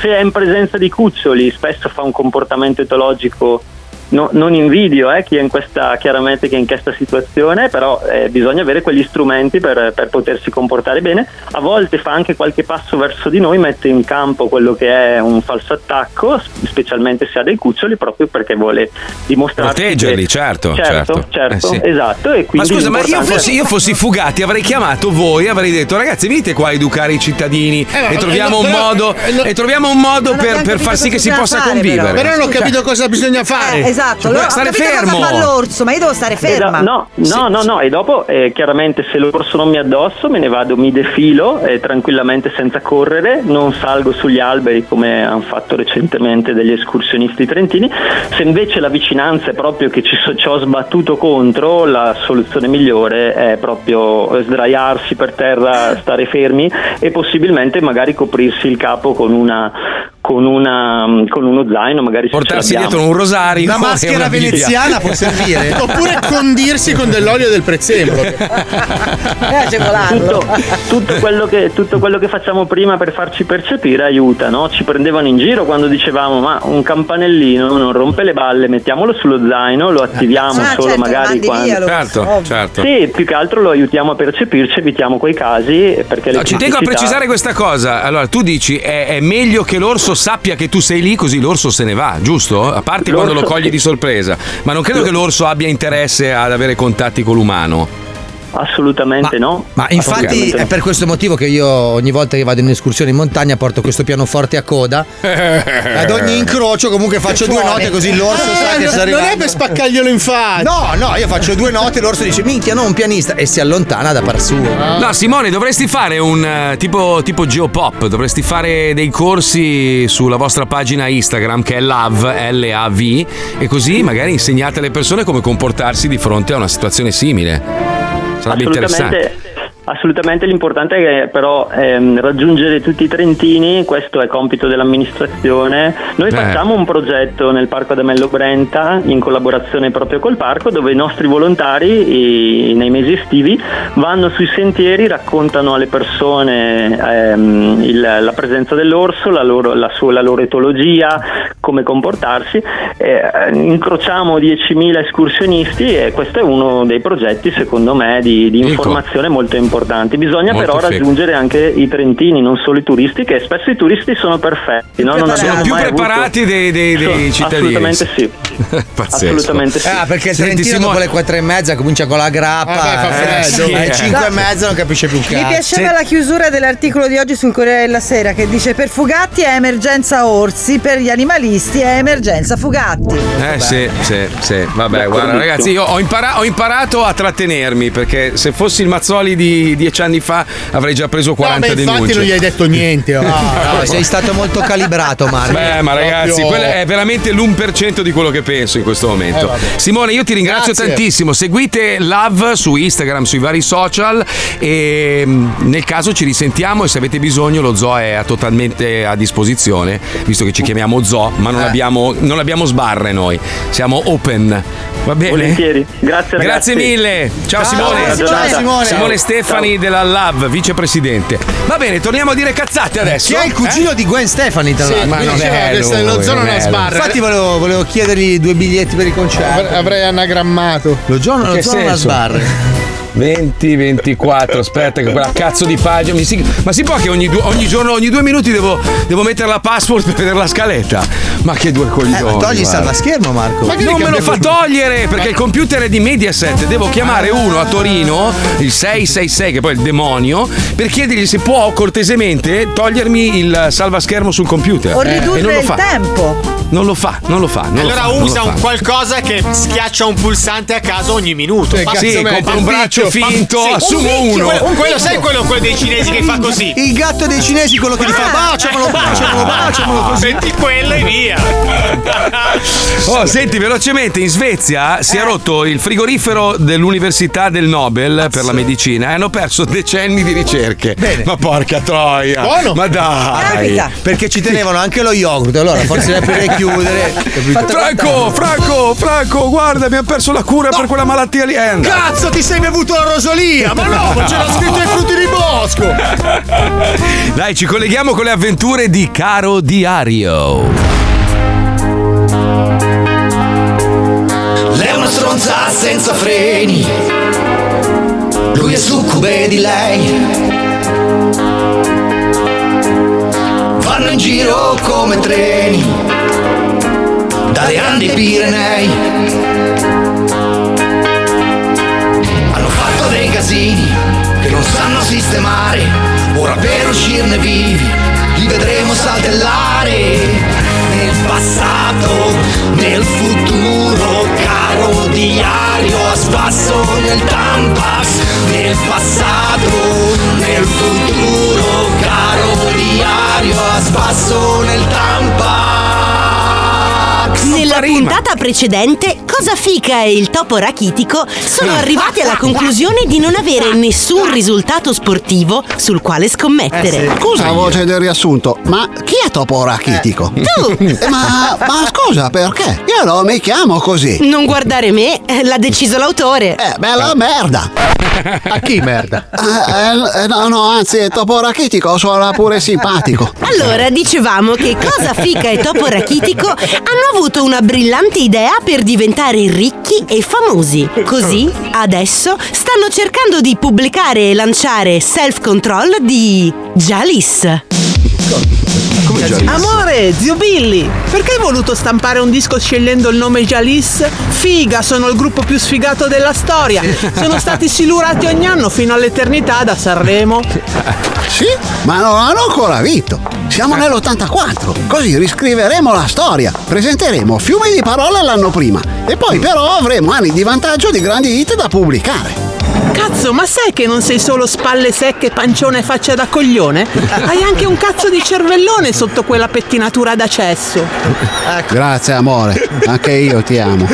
se è in presenza di cuccioli, spesso fa un comportamento etologico. No- non invidio eh, chi è in questa, chiaramente chi è in questa situazione, però eh, bisogna avere quegli strumenti per, per potersi comportare bene. A volte fa anche qualche passo verso di noi, mette in campo quello che è un falso attacco, specialmente se ha dei cuccioli, proprio perché vuole dimostrare Proteggerli, certo, certo, certo. certo, Eh, sì. esatto. E Ma scusa, ma io fossi, io fossi Fugatti avrei chiamato voi, avrei detto ragazzi venite qua a educare i cittadini ma- e troviamo eh, un però- modo, eh, no- e troviamo un modo per, per capito far sì che si possa fare, convivere. Però non ho capito Cioè, cosa bisogna fare. Eh, esatto, Cioè, allora stare fermo. cosa fa l'orso, ma io devo stare ferma. Esa- no, no, no, no, e dopo eh, chiaramente se l'orso non mi addosso me ne vado, mi defilo eh, tranquillamente senza correre, non salgo sugli alberi come hanno fatto recentemente degli escursionisti trentini. Se invece la vicinanza è proprio che ci, so- ci ho sbattuto contro, la soluzione migliore è proprio sdraiarsi per terra, stare fermi e possibilmente magari coprirsi il capo con una con, una, con uno zaino, magari Portarsi dietro un rosario. Una maschera Bibbia. veneziana può servire. [LAUGHS] Oppure condirsi con dell'olio del prezzemolo. tutto, tutto quello che, tutto quello che facciamo prima per farci percepire aiuta, no? Ci prendevano in giro quando dicevamo ma un campanellino non rompe le balle, mettiamolo sullo zaino, lo attiviamo Ah, solo certo, magari quando... via, lo- Certo, ovvio. certo. Sì, più che altro lo aiutiamo a percepirci, evitiamo quei casi perché le No, ci tengo a precisare questa cosa. Allora, tu dici è, è meglio che l'orso sappia che tu sei lì, così l'orso se ne va, giusto? A parte quando lo L'orso- cogli di sorpresa. Ma non credo che l'orso abbia interesse ad avere contatti con l'umano. Assolutamente no. Ma infatti è no. per questo motivo che io ogni volta che vado in escursione in montagna porto questo pianoforte a coda. [LAUGHS] Ad ogni incrocio comunque faccio due note così l'orso sa che non, sta non arrivando. è per spaccarglielo in faccia. No, no, io faccio due note e l'orso dice minchia, no, un pianista e si allontana da par suo. No, Simone, dovresti fare un eh, tipo, tipo Geopop, dovresti fare dei corsi sulla vostra pagina Instagram che è LAV, L-A-V, e così magari insegnate alle persone come comportarsi di fronte a una situazione simile. Sarebbe interessante. Assolutamente, l'importante è però ehm, raggiungere tutti i trentini, questo è compito dell'amministrazione. Noi Eh. facciamo un progetto nel Parco Adamello Brenta in collaborazione proprio col parco dove i nostri volontari i- nei mesi estivi vanno sui sentieri, raccontano alle persone ehm, il- la presenza dell'orso, la loro, la sua- la loro etologia, come comportarsi. Eh, incrociamo 10.000 escursionisti e questo è uno dei progetti secondo me di, di informazione molto importanti. Bisogna Molto però fico. raggiungere anche i trentini, non solo i turisti, che spesso i turisti sono perfetti. no? Non Sono abbiamo più mai preparati avuto- dei, dei- dei Sono- cittadini. Assolutamente sì. [LAUGHS] Pazzesco. Assolutamente sì. Ah, perché il Senti, Trentino dopo le quattro e mezza comincia con la grappa. Fa eh, alle Eh. cinque e mezza non capisce più un Mi cazzo. piaceva la chiusura dell'articolo di oggi sul Corriere della Sera che dice per Fugatti è emergenza orsi, per gli animalisti è emergenza Fugatti. Eh sì, sì, sì. Vabbè, guarda, ragazzi, io ho, impara- ho imparato a trattenermi perché se fossi il Mazzoli di dieci anni fa avrei già preso 40 No, beh, infatti denunce. non gli hai detto niente. oh. [LAUGHS] No, sei stato molto calibrato, Marco. Beh, ma ragazzi, quello è veramente l'1% di quello che penso in questo momento. Eh. Simone, io ti ringrazio Grazie. tantissimo. Seguite Love su Instagram, sui vari social e mm, nel caso ci risentiamo e se avete bisogno lo zoo è totalmente a disposizione, visto che ci chiamiamo zoo, ma non, Eh. abbiamo, non abbiamo sbarre noi. Siamo open. Va bene? Volentieri. Grazie ragazzi. Grazie mille. Ciao, Ciao, Simone. buona giornata. Simone. Simone. Stefani della Love, vicepresidente. Va bene, torniamo a dire cazzate adesso. Che è il cugino di Gwen Stefani, tra Sì, l'altro. ma mi non diceva è che sta- lo zoo non non ha è sbarre. Infatti volevo, volevo chiedergli due biglietti per il concerto. Avre- Avrei anagrammato. Lo zoo non sbarre. 20, 24, aspetta che quella cazzo di pagina mi si- Ma si può che ogni, due- ogni giorno, ogni due minuti devo, devo mettere la password per vedere la scaletta? Ma che due coglioni. Eh, ma togli il salvaschermo, Marco. Ma Non me lo fa togliere perché il computer è di Mediaset. Devo chiamare uno a Torino, il 666, che poi è il demonio, per chiedergli se può cortesemente togliermi il salvaschermo sul computer. O Eh, e non ridurre lo il fa. tempo. Non lo fa, non lo fa. Non lo allora fa, lo usa fa. un qualcosa che schiaccia un pulsante a caso ogni minuto. Sì, metti? compra un braccio. Finto, Sì, assumo un uno. quello, un quello, sai quello, quello dei cinesi che fa così? Il gatto dei cinesi, quello che gli fa baciamolo, baciamolo, baciamolo così. Metti quello e via. [LAUGHS] Oh, senti, velocemente, in Svezia si è rotto il frigorifero dell'Università del Nobel per la medicina e hanno perso decenni di ricerche. Bene. Ma porca troia! Buono. Ma dai! Capita. Perché ci tenevano anche lo yogurt, allora forse era per chiudere. Franco, Franco, Franco, guarda, abbiamo perso la cura per quella malattia lì. Eh, no. Cazzo, ti sei bevuto la rosolia! Ma no, ma c'era scritto i frutti di bosco! Dai, ci colleghiamo con le avventure di Caro Diario. Lei è una stronza senza freni. Lui è succube di lei. Vanno in giro come treni. Dalle Ande ai Pirenei. Sanno sistemare. Ora per uscirne vivi li vedremo saltellare. Nel passato, nel futuro, caro diario a spasso nel Tampax. Nel passato, nel futuro, caro diario a spasso nel Tampax. Nella puntata precedente, Cosa Fica e il topo rachitico sono arrivati alla conclusione di non avere nessun risultato sportivo sul quale scommettere. Scusa, voce del riassunto, ma chi è Topo Rachitico? Tu! Eh, Ma, ma scusa, perché? Io non mi chiamo così. Non guardare me, eh, l'ha deciso l'autore. Eh, bella merda. A chi merda? Eh, eh, no, no, anzi, Topo Rachitico suona pure simpatico. Allora, dicevamo che Cosa Fica e Topo Rachitico hanno avuto una brillante idea per diventare ricchi e famosi. Così, adesso, stanno cercando di pubblicare e lanciare Self Control di Jalis. Amore, zio Billy, perché hai voluto stampare un disco scegliendo il nome Jalis? Figa, sono il gruppo più sfigato della storia. Sono stati silurati ogni anno fino all'eternità da Sanremo. Sì, ma non hanno ancora vinto. Siamo nell'84, così riscriveremo la storia. Presenteremo fiumi di parole l'anno prima e poi però avremo anni di vantaggio di grandi hit da pubblicare. Cazzo, ma sai che non sei solo spalle secche, pancione e faccia da coglione? Hai anche un cazzo di cervellone sotto quella pettinatura d'accesso. Grazie amore, anche io ti amo.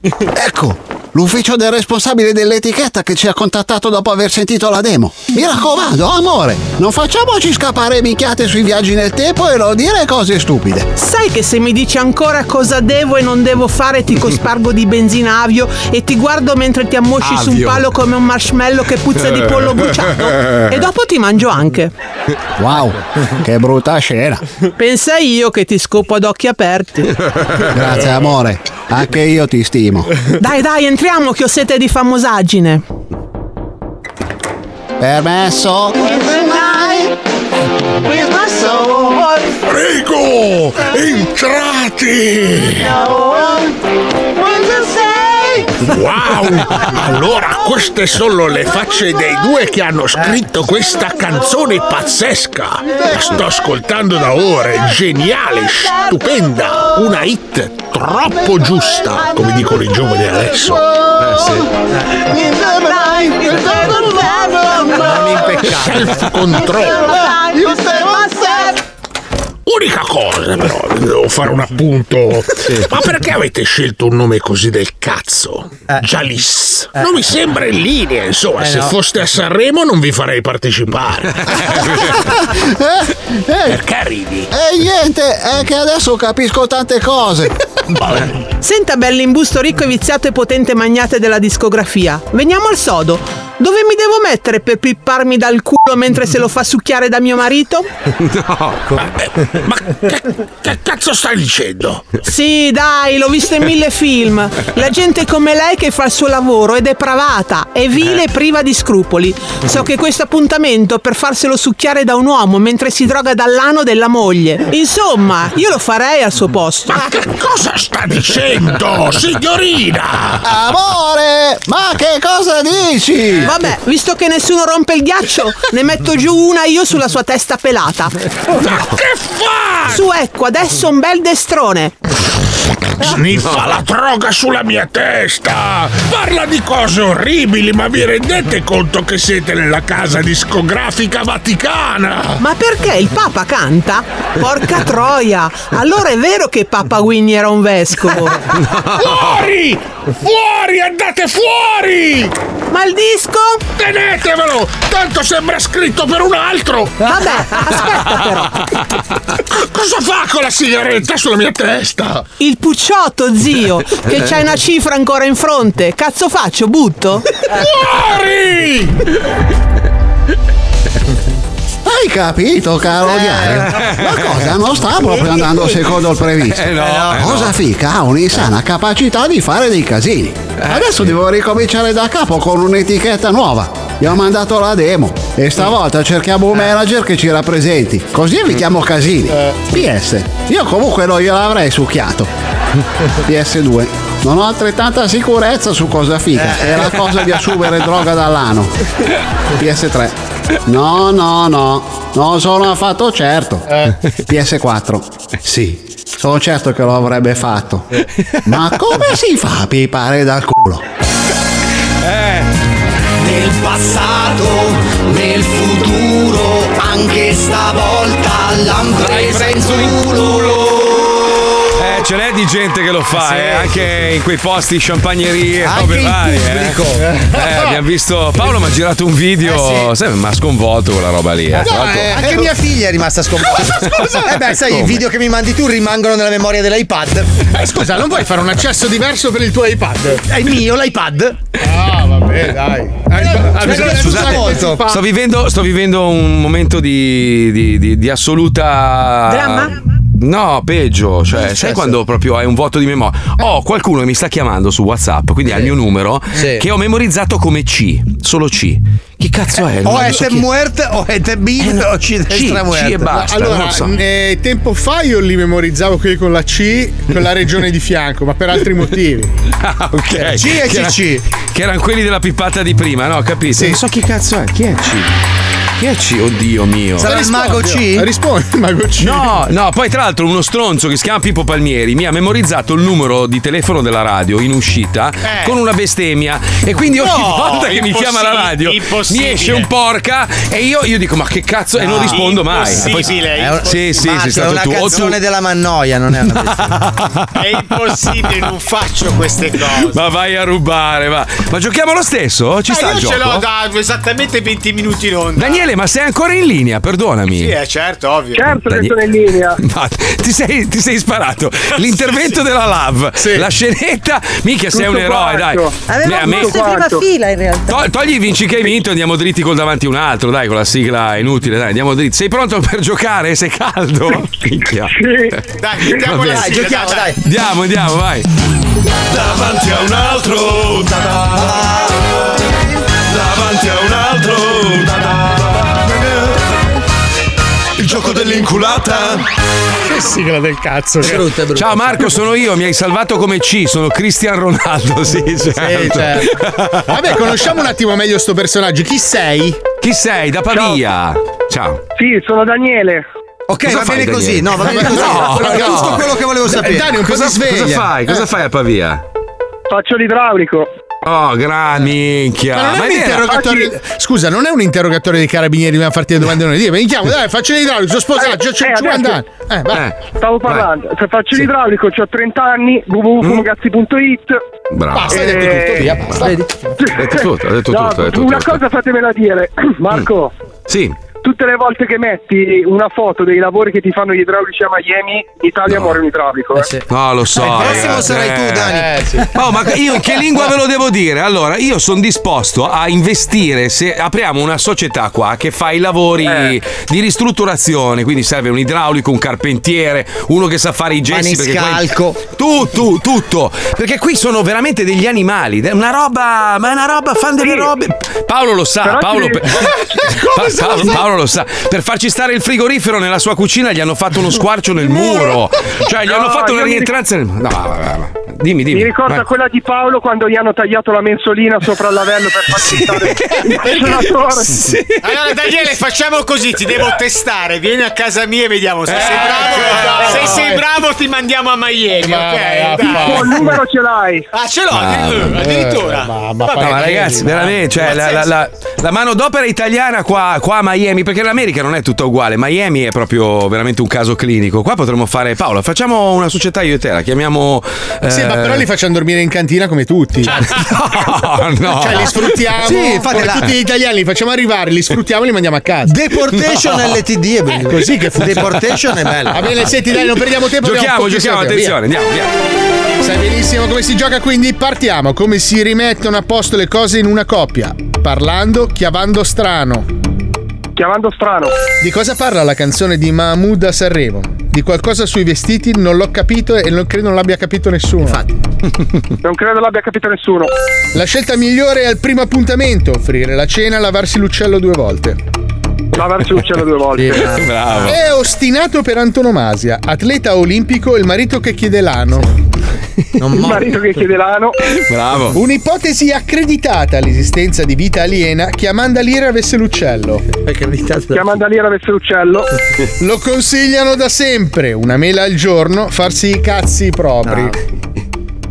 Ecco, l'ufficio del responsabile dell'etichetta che ci ha contattato dopo aver sentito la demo. Mi raccomando, amore, non facciamoci scappare minchiate sui viaggi nel tempo e non dire cose stupide. Sai che se mi dici ancora cosa devo e non devo fare ti cospargo di benzina avio e ti guardo mentre ti ammosci su un Avio. palo come un marshmallow che puzza di pollo bruciato e dopo ti mangio anche. Wow, che brutta scena. Pensa io che ti scopo ad occhi aperti. Grazie amore, anche io ti stimo. Dai, dai, entriamo che ho sete di famosaggine. Permesso? Prego, entrate! Wow! Allora, queste sono le facce dei due che hanno scritto questa canzone pazzesca. La sto ascoltando da ore, geniale, stupenda, una hit troppo giusta, come dicono i giovani adesso. Self control. Unica cosa però, devo fare un appunto. Ma perché avete scelto un nome così del cazzo? Jalis. Non mi sembra in linea, insomma, Eh, se no. foste a Sanremo non vi farei partecipare. [LAUGHS] Perché ridi? E niente, è che adesso capisco tante cose. Senta bell'imbusto ricco e viziato e potente magnate della discografia. Veniamo al sodo. Dove mi devo mettere per pipparmi dal culo mentre se lo fa succhiare da mio marito? [LAUGHS] No. Che cazzo stai dicendo? Sì, dai, l'ho visto in mille film. La gente come lei che fa il suo lavoro è depravata, è vile e priva di scrupoli. So che questo appuntamento per farselo succhiare da un uomo mentre si droga dall'ano della moglie. Insomma, io lo farei al suo posto. Ma che cosa sta dicendo, signorina? Amore, ma che cosa dici? Vabbè, visto che nessuno rompe il ghiaccio, ne metto giù una io sulla sua testa pelata. Che fa? Su, ecco, adesso un bel destrone. Sniffa la droga sulla mia testa! Parla di cose orribili, ma vi rendete conto che siete nella casa discografica vaticana? Ma perché il Papa canta? Porca troia! Allora è vero che Papa Winnie era un vescovo. Fuori! Fuori! Andate fuori! Ma il disco? Tenetevelo! Tanto sembra scritto per un altro! Vabbè, aspetta però. [LAUGHS] Cosa fa con la sigaretta sulla mia testa? Il pucciotto, zio, che c'hai una cifra ancora in fronte. Cazzo faccio, butto? Muori! Hai capito, caro diario? La cosa non sta proprio andando secondo il previsto. Eh no, eh Cosa no. fica ha un'insana capacità di fare dei casini. Adesso devo ricominciare da capo con un'etichetta nuova. Gli ho mandato la demo e stavolta cerchiamo un manager che ci rappresenti. Così evitiamo casini. PS, io comunque non gliel'avrei succhiato. PS2. Non ho altrettanta sicurezza su cosa fica. È la cosa di assumere droga dall'ano. PS3. No, no, no. Non sono affatto certo. PS4. Sì. Sono certo che lo avrebbe fatto. Ma come si fa a pipare dal culo? Nel passato, nel futuro, anche stavolta l'han presa in culo. Eh, ce n'è di gente che lo fa, Sì, eh, anche in quei posti, champagnerie, robe varie. Eh. Eh, abbiamo visto. Paolo mi ha girato un video, sai, mi ha sconvolto quella roba lì. eh. Tra l'altro- Anche mia figlia è rimasta sconvolta. [LAUGHS] Eh beh, sai, i Come? video che mi mandi tu rimangono nella memoria dell'iPad. Eh, scusa, non vuoi fare un accesso diverso per il tuo iPad? È il mio, l'iPad. Ah, vabbè, dai. Scusate, scusate, sto vivendo, sto vivendo un momento di, di- di- di assoluta. Dramma? No, peggio, cioè, sai quando proprio hai un vuoto di memoria? Ho qualcuno che mi sta chiamando su WhatsApp, quindi ha il mio numero, Sì. che ho memorizzato come C, solo C. Chi cazzo è? O Non è so te chi- muerte o è te bid o ci C, destra C muerte. e basta. non Allora, lo so. eh, tempo fa io li memorizzavo quelli con la C, con la regione di fianco, ma per altri motivi. [LAUGHS] Ah, ok. C e Che era- CC. Che erano quelli della pippata di prima, no? Capito? Non so chi cazzo è. Chi è C? Chi è C? Oddio mio. Sarà il mago C? Rispondi, il mago C. No, no, poi tra l'altro uno stronzo che si chiama Pippo Palmieri mi ha memorizzato il numero di telefono della radio in uscita con una bestemmia e quindi ogni Eh. No, volta che mi chiama la radio mi esce un porca e io, io dico ma che cazzo e non No. rispondo mai. E poi- È un- Sì, sì, sì, è stato una tu. O tu- canzone della Mannoia, non è una [LAUGHS] bestia. È impossibile, non faccio queste cose. Ma vai a rubare, va. Ma giochiamo lo stesso? Ci Eh, sta io il ce gioco? l'ho da esattamente 20 minuti in onda. Daniele, ma sei ancora in linea, perdonami. Sì, è certo, ovvio. Certo che sono in linea. [LAUGHS] ti, sei, ti sei sparato [LAUGHS] l'intervento della Love, la scenetta. Mica sei un eroe, dai. quanto. Aveva A me- messo in prima fila in realtà. To- togli i vinci che hai vinto, andiamo dritti col davanti un altro, dai, con la sigla inutile, dai, andiamo dritti. Sei pronto per giocare? Sei caldo? Minchia. Dai, mettiamo Va la bene. sigla, giochiamo, dai. Andiamo, andiamo, vai. Davanti a un altro. Davanti a un altro. Il gioco dell'inculata. Che sigla del cazzo. che- Ciao Marco, sono io, mi hai salvato come C, sono Cristian Ronaldo, [LAUGHS] sì, certo. certo. Vabbè, conosciamo un attimo meglio sto personaggio. Chi sei? Chi sei? Da Pavia. Ciao. Sì, sono Daniele. Ok, Cosa va bene così. Daniele? No, va bene così. No, È no. giusto quello che volevo sapere. Dani, Cosa, sveglia. cosa fai? Cosa fai a Pavia? Faccio l'idraulico. Oh, gran minchia. Ma non è Ma interrogatorio. Scusa, non è un interrogatorio dei carabinieri, dobbiamo farti le domande noi. Mi chiamo, dai, faccio l'idraulico, sono sposato, Eh, c'ho eh, 50 anni. Eh, vai. Stavo parlando. Se faccio l'idraulico, ho 30 anni, www.fumagazzi.it. Bravo. Basta, hai detto tutto, via, basta. Hai detto tutto, hai detto No, tutto, una tutto. cosa fatemela dire, [CLEARS THROAT] Marco. Sì. Tutte le volte che metti una foto dei lavori che ti fanno gli idraulici a Miami, in Italia muore un idraulico. eh. No, lo so. Il prossimo ragazzi, sarai tu, eh. Dani. Oh, ma io in che [LAUGHS] lingua ve lo devo dire? Allora, io sono disposto a investire se apriamo una società qua che fa i lavori Eh. di ristrutturazione, quindi serve un idraulico, un carpentiere, uno che sa fare i gessi. perché Maniscalco. Tutto, tutto. Perché qui sono veramente degli animali. Una roba, ma è una roba, fan delle robe. Paolo lo sa, Però Paolo, ti- pe- [LAUGHS] Pa- Paolo, Paolo lo sa. Per farci stare il frigorifero nella sua cucina gli hanno fatto uno squarcio nel muro. Cioè, gli hanno No, fatto una rientranza nel No, vabbè, vabbè. Dimmi, dimmi. Mi ricorda Vai. quella di Paolo quando gli hanno tagliato la mensolina sopra il lavello per farci stare [LAUGHS] il consolatore. Allora, Daniele, facciamo così: ti devo testare. Vieni a casa mia e vediamo se sei Eh, bravo. dai. Se sei bravo, ti mandiamo a Miami. ok? Dai. Oh, il numero ce l'hai. Ah, ce l'ho, Ah, eh, addirittura. No, ma ragazzi, veramente, cioè, la, la- la- la manodopera italiana qua, qua a Miami, perché l'America non è tutta uguale, Miami è proprio veramente un caso clinico. Qua potremmo fare, Paolo, facciamo una società io e te, la chiamiamo eh, Sì, ma però li facciamo dormire in cantina come tutti. [LAUGHS] No, no. Cioè li sfruttiamo. Sì, come la- tutti gli italiani li facciamo arrivare, li sfruttiamo e li mandiamo a casa. Deportation LTD è bellissimo. Così che funziona. Deportation è bello. Va bene, senti, dai, non perdiamo tempo. Giochiamo, giochiamo, attenzione, via. andiamo, via. Sai benissimo come si gioca, quindi partiamo. Come si rimettono a posto le cose in una coppia? Parlando, chiavando strano. Chiamando strano. Di cosa parla la canzone di Mahmood a Sanremo? Di qualcosa sui vestiti non l'ho capito e non credo non l'abbia capito nessuno. Infatti. [LAUGHS] Non credo l'abbia capito nessuno. La scelta migliore è al primo appuntamento, offrire la cena, lavarsi l'uccello due volte. Lavarsi l'uccello due volte. [LAUGHS] Bravo. È ostinato per antonomasia, atleta olimpico, il marito che chiede l'ano. [LAUGHS] Il marito che chiede l'ano. Bravo. Un'ipotesi accreditata all'esistenza di vita aliena che Amanda Lira avesse l'uccello. Che Amanda Lira avesse l'uccello. [LAUGHS] Lo consigliano da sempre, una mela al giorno, farsi i cazzi propri.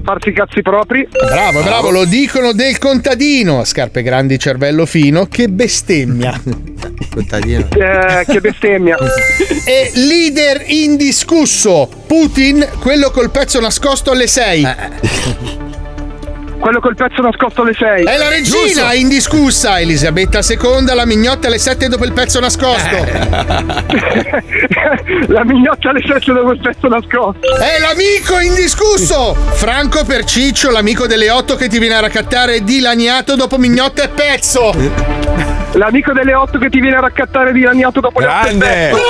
Farsi i cazzi propri. Bravo, bravo, lo dicono del contadino, scarpe grandi, cervello fino, che bestemmia. [LAUGHS] Contadino. Eh, che bestemmia. [LAUGHS] E leader indiscusso, Putin, quello col pezzo nascosto alle 6. Quello col pezzo nascosto alle 6. È la regina indiscussa, Elisabetta II, la mignotta alle 7 dopo il pezzo nascosto. [LAUGHS] [LAUGHS] La mignotta alle 7 dopo il pezzo nascosto. È l'amico indiscusso! Franco per Ciccio, l'amico delle 8 che ti viene a raccattare dilaniato dopo mignotta e pezzo. L'amico delle 8 che ti viene a raccattare dilaniato dopo le otto e Grande. pezzo.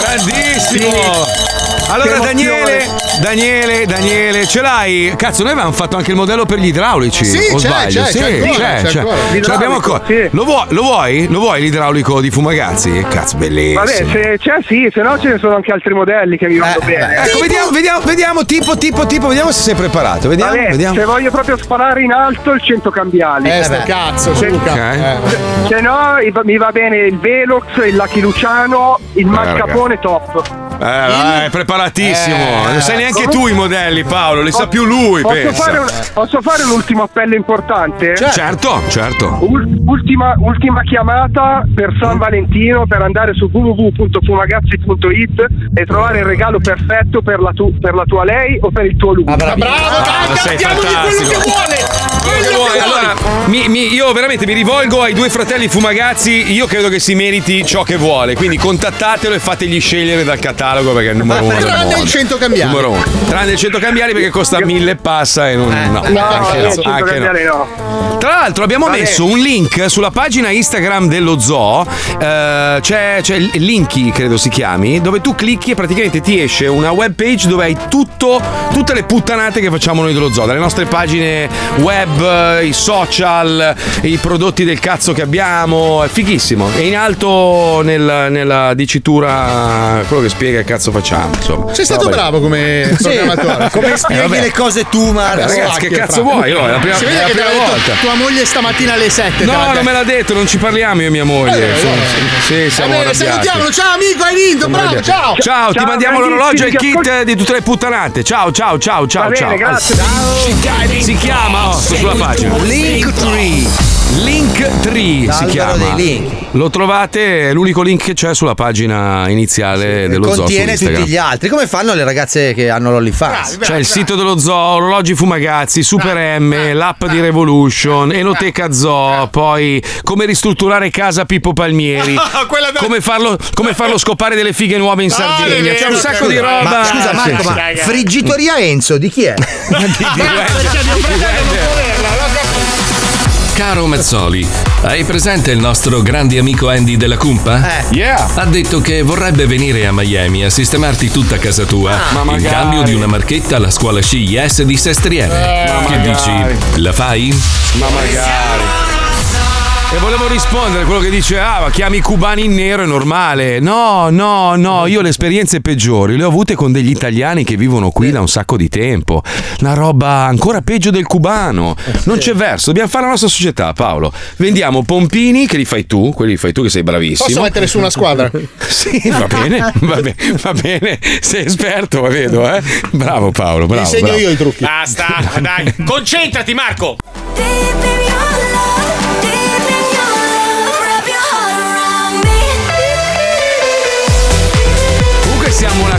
Grandissimo. Allora Daniele. Daniele, Daniele, ce l'hai? Cazzo, noi avevamo fatto anche il modello per gli idraulici. Sì, o c'è, sbaglio? c'è, sì, c'è ancora, c'è, ancora. Ce l'abbiamo ancora. Sì. Lo, vuoi, lo vuoi? Lo vuoi l'idraulico di Fumagazzi? Cazzo, bellissimo. Vabbè, se c'è sì, se no ce ne sono anche altri modelli che mi vanno bene. Ecco, vediamo, vediamo, vediamo, tipo, tipo, tipo, vediamo se sei preparato. Vediamo, Vabbè, vediamo. se voglio proprio sparare in alto il 100 cambiali. Eh, sto cazzo, Se- Luca. Ok. Eh. Se no i- mi va bene il Velox, il Lucky Luciano, il mascapone top. Eh, è preparatissimo. Eh, non sai neanche tu i modelli, Paolo, li sa più lui, Posso fare, un, posso fare un ultimo appello importante? Certo, certo. Ul- ultima, ultima chiamata per San Valentino per andare su www.fumagazzi.it e trovare il regalo perfetto per la, tu- per la tua lei o per il tuo lui. Bravo, dai, sei diamogli quello fantastico. che vuole. Quello che vuoi. Allora, mi- mi- io veramente mi rivolgo ai due fratelli Fumagazzi. Io credo che si meriti ciò che vuole. Quindi contattatelo e fategli scegliere dal catalogo perché è il numero uno. Tranne il 100 cambiali. Numero uno. Tranne il 100 cambiali perché costa mille e passa e non. no, No, anche eh, no, 100 anche no. no. Tra l'altro abbiamo Vabbè. messo un link sulla pagina Instagram dello zoo, eh, c'è, c'è il Linky credo si chiami, dove tu clicchi e praticamente ti esce una web page dove hai tutto, tutte le puttanate che facciamo noi dello zoo, dalle nostre pagine web, eh, i social, i prodotti del cazzo che abbiamo, è fighissimo. E in alto nel- nella dicitura quello che spiega che cazzo facciamo. Insomma. Sei stato Roba- bravo come programmatore. [LAUGHS] Come spieghi vabbè. le cose tu, Marco? Vabbè, ragazzi, che cazzo vuoi? Oh, è la prima, Si è vede la che prima volta. tua moglie stamattina alle 7. te l'ha No, non me l'ha detto, non ci parliamo io e mia moglie. Eh, eh. Sì, Va siamo bene, salutiamolo. Ciao amico, hai vinto. Bravo, arrabbiati. ciao. Ciao, ti Ciao, mandiamo l'orologio e il kit di tutte le puttanate. Ciao, ciao, ciao, ciao, Va ciao. bene, grazie. Si chiama, oh, sto sulla pagina. Linktree. Linktree si chiama. dei link. Lo trovate, è l'unico link che c'è sulla pagina iniziale dello zoo. su Contiene Instagram. tutti gli altri. Come fanno le ragazze che hanno l'OnlyFans? C'è il sito dello zoo, orologi Fumagazzi, Super M, l'app di Revolution, Enoteca Zoo, poi come ristrutturare casa Pippo Palmieri, [LAUGHS] Quella da- come farlo, come farlo scopare delle fighe nuove in Sardegna. C'è un sacco di roba. Ma scusa, Marco, ma Friggitoria Enzo di chi è? [LAUGHS] Caro Mazzoli, hai presente il nostro grande amico Andy della Cumpa? Eh. Yeah. Ha detto che vorrebbe venire a Miami a sistemarti tutta casa tua Ah, in magari. cambio di una marchetta alla scuola sci Yes di Sestriere. Eh, ma che magari. dici? La fai? Ma magari. E volevo rispondere a quello che dice, ah, ma chiami i cubani in nero è normale. No, no, no, io le esperienze peggiori le ho avute con degli italiani che vivono qui da un sacco di tempo. Una roba ancora peggio del cubano. Non c'è verso, dobbiamo fare la nostra società, Paolo. Vendiamo pompini, che li fai tu, quelli li fai tu che sei bravissimo. Posso mettere su una squadra? [LAUGHS] Sì, va bene, va bene, va bene. Sei esperto, lo vedo, eh. Bravo Paolo, bravo. Insegno bravo. io i trucchi. Basta, dai. Concentrati, Marco. Siamo una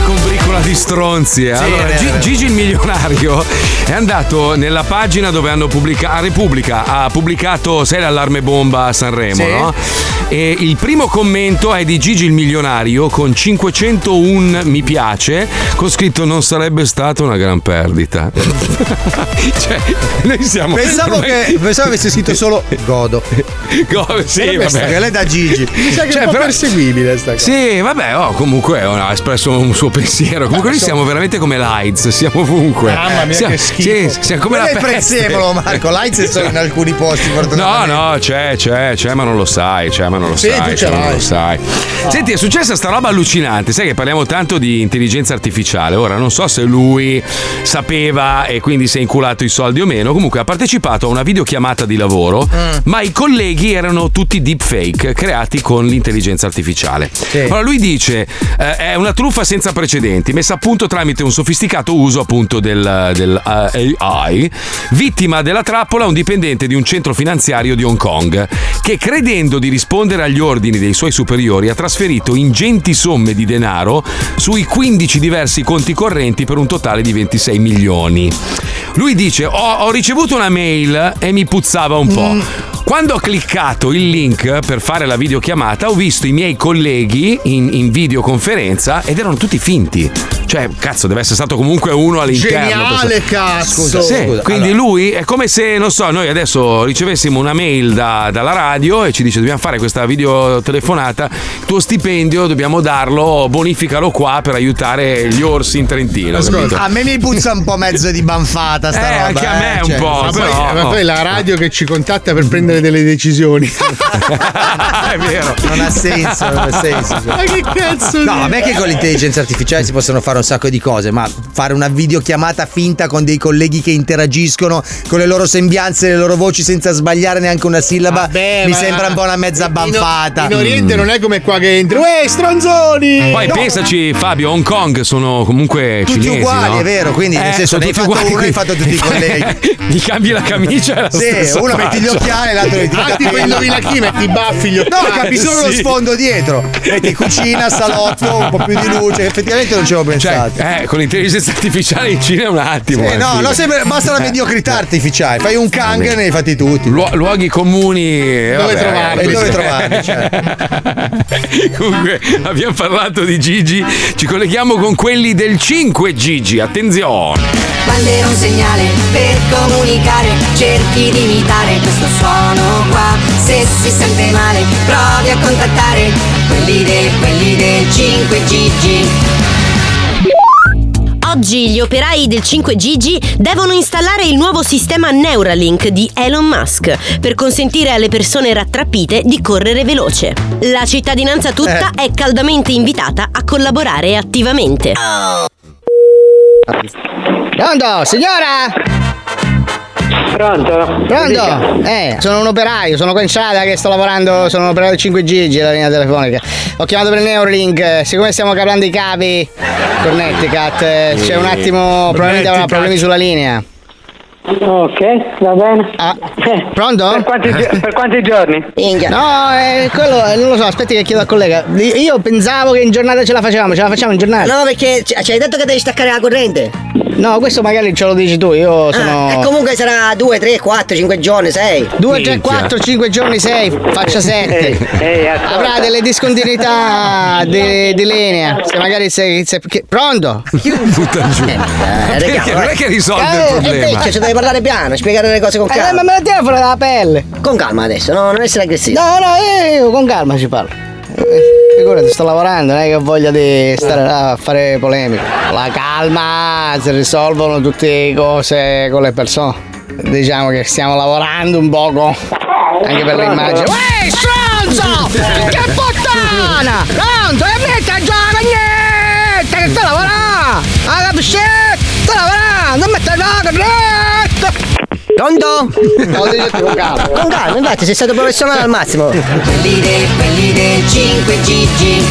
combricola di stronzi. eh. Allora, vero. Gigi il milionario è andato nella pagina dove hanno pubblicato. A Repubblica ha pubblicato, sai, l'allarme bomba a Sanremo, Sì. no? E il primo commento è di Gigi il milionario con 501 mi piace, con scritto non sarebbe stata una gran perdita. [LAUGHS] cioè, noi siamo. Pensavo ormai- che pensavo avesse scritto solo godo. [LAUGHS] Go- sì, vabbè. Lei da Gigi. Mi sa che Cioè, è un po' però- perseguibile sta cosa. Sì, vabbè, oh, comunque oh, ha espresso un suo pensiero. Comunque noi siamo veramente come l'AIDS, siamo ovunque. Mamma mia, siamo, che schifo. Sì, siamo come Non la è peste. prezzemolo, Marco. L'AIDS è solo in alcuni posti, No, no, c'è, c'è, c'è, ma non lo sai, c'è, ma non lo Sì, sai, c'è, ma non lo sai. Senti, è successa sta roba allucinante, sai che parliamo tanto di intelligenza artificiale. Ora non so se lui sapeva e quindi si è inculato i soldi o meno. Comunque ha partecipato a una videochiamata di lavoro, Mm. ma i colleghi erano tutti deepfake creati con l'intelligenza artificiale. Allora lui dice: eh, è una truffa senza precedenti, messa a punto tramite un sofisticato uso appunto del, del, eh, AI, vittima della trappola un dipendente di un centro finanziario di Hong Kong, che credendo di rispondere agli ordini dei suoi superiori ha trasferito ingenti somme di denaro sui 15 diversi conti correnti per un totale di 26 milioni. Lui dice: Ho, ho ricevuto una mail e mi puzzava un po'. Quando ho cliccato il link per fare la videochiamata, ho visto i miei colleghi in, in videoconferenza ed erano tutti finti. Cioè, cazzo, deve essere stato comunque uno all'interno. Geniale, cazzo. Scusa, sì, Scusa, quindi allora. lui è come se, non so, noi adesso ricevessimo una mail da- dalla radio e ci dice dobbiamo fare questa videotelefonata, il tuo stipendio dobbiamo darlo, bonificalo qua per aiutare gli orsi in Trentino. capito? a me mi puzza un po' mezzo di banfata sta Eh, roba. anche a me eh, un cioè, po', Ma poi, però- ma poi la radio che ci contatta per prendere delle decisioni. [LAUGHS] è vero. Non ha senso, non ha senso. Ma che cazzo No, di- vabbè che con l'intelligenza artificiale si possono fare un sacco di cose, ma fare una videochiamata finta con dei colleghi che interagiscono con le loro sembianze, le loro voci senza sbagliare neanche una sillaba, Vabbè, mi ma- sembra un po' una mezza In- banfata. In, Oriente non è come qua che entri. Uè, stronzoni! Poi No. pensaci, Fabio, Hong Kong sono comunque Tutti cinesi. uguali, no? è vero, quindi nel Eh, senso sono ne hai fatto uguali, uno, hai fatto tutti i colleghi. [LAUGHS] Gli cambi la camicia e la Sì, stessa uno metti gli faccia. occhiali, l'altro metti i Ah, tipo indovina chi, metti i baffi, gli No, occhiali. capi solo lo Sì. sfondo dietro. Metti cucina, salotto, un po' più di luce. Effettivamente non ci avevo Cioè, pensato. eh, con l'intelligenza artificiale in Cina è un attimo. Eh, eh, no, no, sempre- basta la Eh. mediocrità artificiale. Fai un kang e ne hai fatti tutti. Luo- luoghi comuni. eh, Dove vabbè, trovarli? eh, Dove sì. trovarli, [LAUGHS] cioè. Comunque, abbiamo parlato di Gigi. Ci colleghiamo con quelli del 5 Gigi. Attenzione. Bandera un segnale per comunicare, cerchi di imitare questo suono qua. Se si sente male, provi a contattare quelli del, quelli del 5 Gigi. Oggi gli operai del 5Gigi devono installare il nuovo sistema Neuralink di Elon Musk per consentire alle persone rattrappite di correre veloce. La cittadinanza tutta è caldamente invitata a collaborare attivamente. Pronto, signora? Pronto? Pronto? Eh, sono un operaio, sono qua in che sto lavorando, sono un operaio del 5G, la linea telefonica. Ho chiamato per il Neuralink, eh, siccome stiamo cablando i cavi Connecticut, eh, c'è un attimo, probabilmente avrà problemi sulla linea. Ok, va bene. Pronto? Per quanti, gio- per quanti giorni? Minchia. No, eh, quello eh, non lo so, aspetti che chiedo al collega. Io pensavo che in giornata ce la facevamo, ce la facciamo in giornata? No, perché ci ci hai detto che devi staccare la corrente. No, questo magari ce lo dici tu, io sono. Ah, e comunque sarà 2, 3, 4, 5 giorni, 6. 2, 3, 4, 5 giorni, 6, faccia 7. Avrà delle discontinuità di, di linea. Se magari sei. se- che- pronto? Butta giù. Perché non è che risolve il Eh, problema. invece ci devi parlare piano, spiegare le cose con Eh, calma. ma me la tira fuori dalla pelle. Con calma adesso, no, non essere aggressivo. No, no, eh, io con calma ci parlo. Eh, Figurati, sto lavorando, non è che ho voglia di stare là a fare polemiche. La calma, si risolvono tutte le cose con le persone. Diciamo che stiamo lavorando un poco anche per l'immagine. Uè, stronzo! Che puttana! Pronto, e metti a giocare niente! Che sta lavorando! Ah, capisci? Sta lavorando! Non metti a giocare Pronto? No, tu, con calma. Con calma, infatti sei stato professionale al massimo. Quelli del, quelli del 5 Gigi.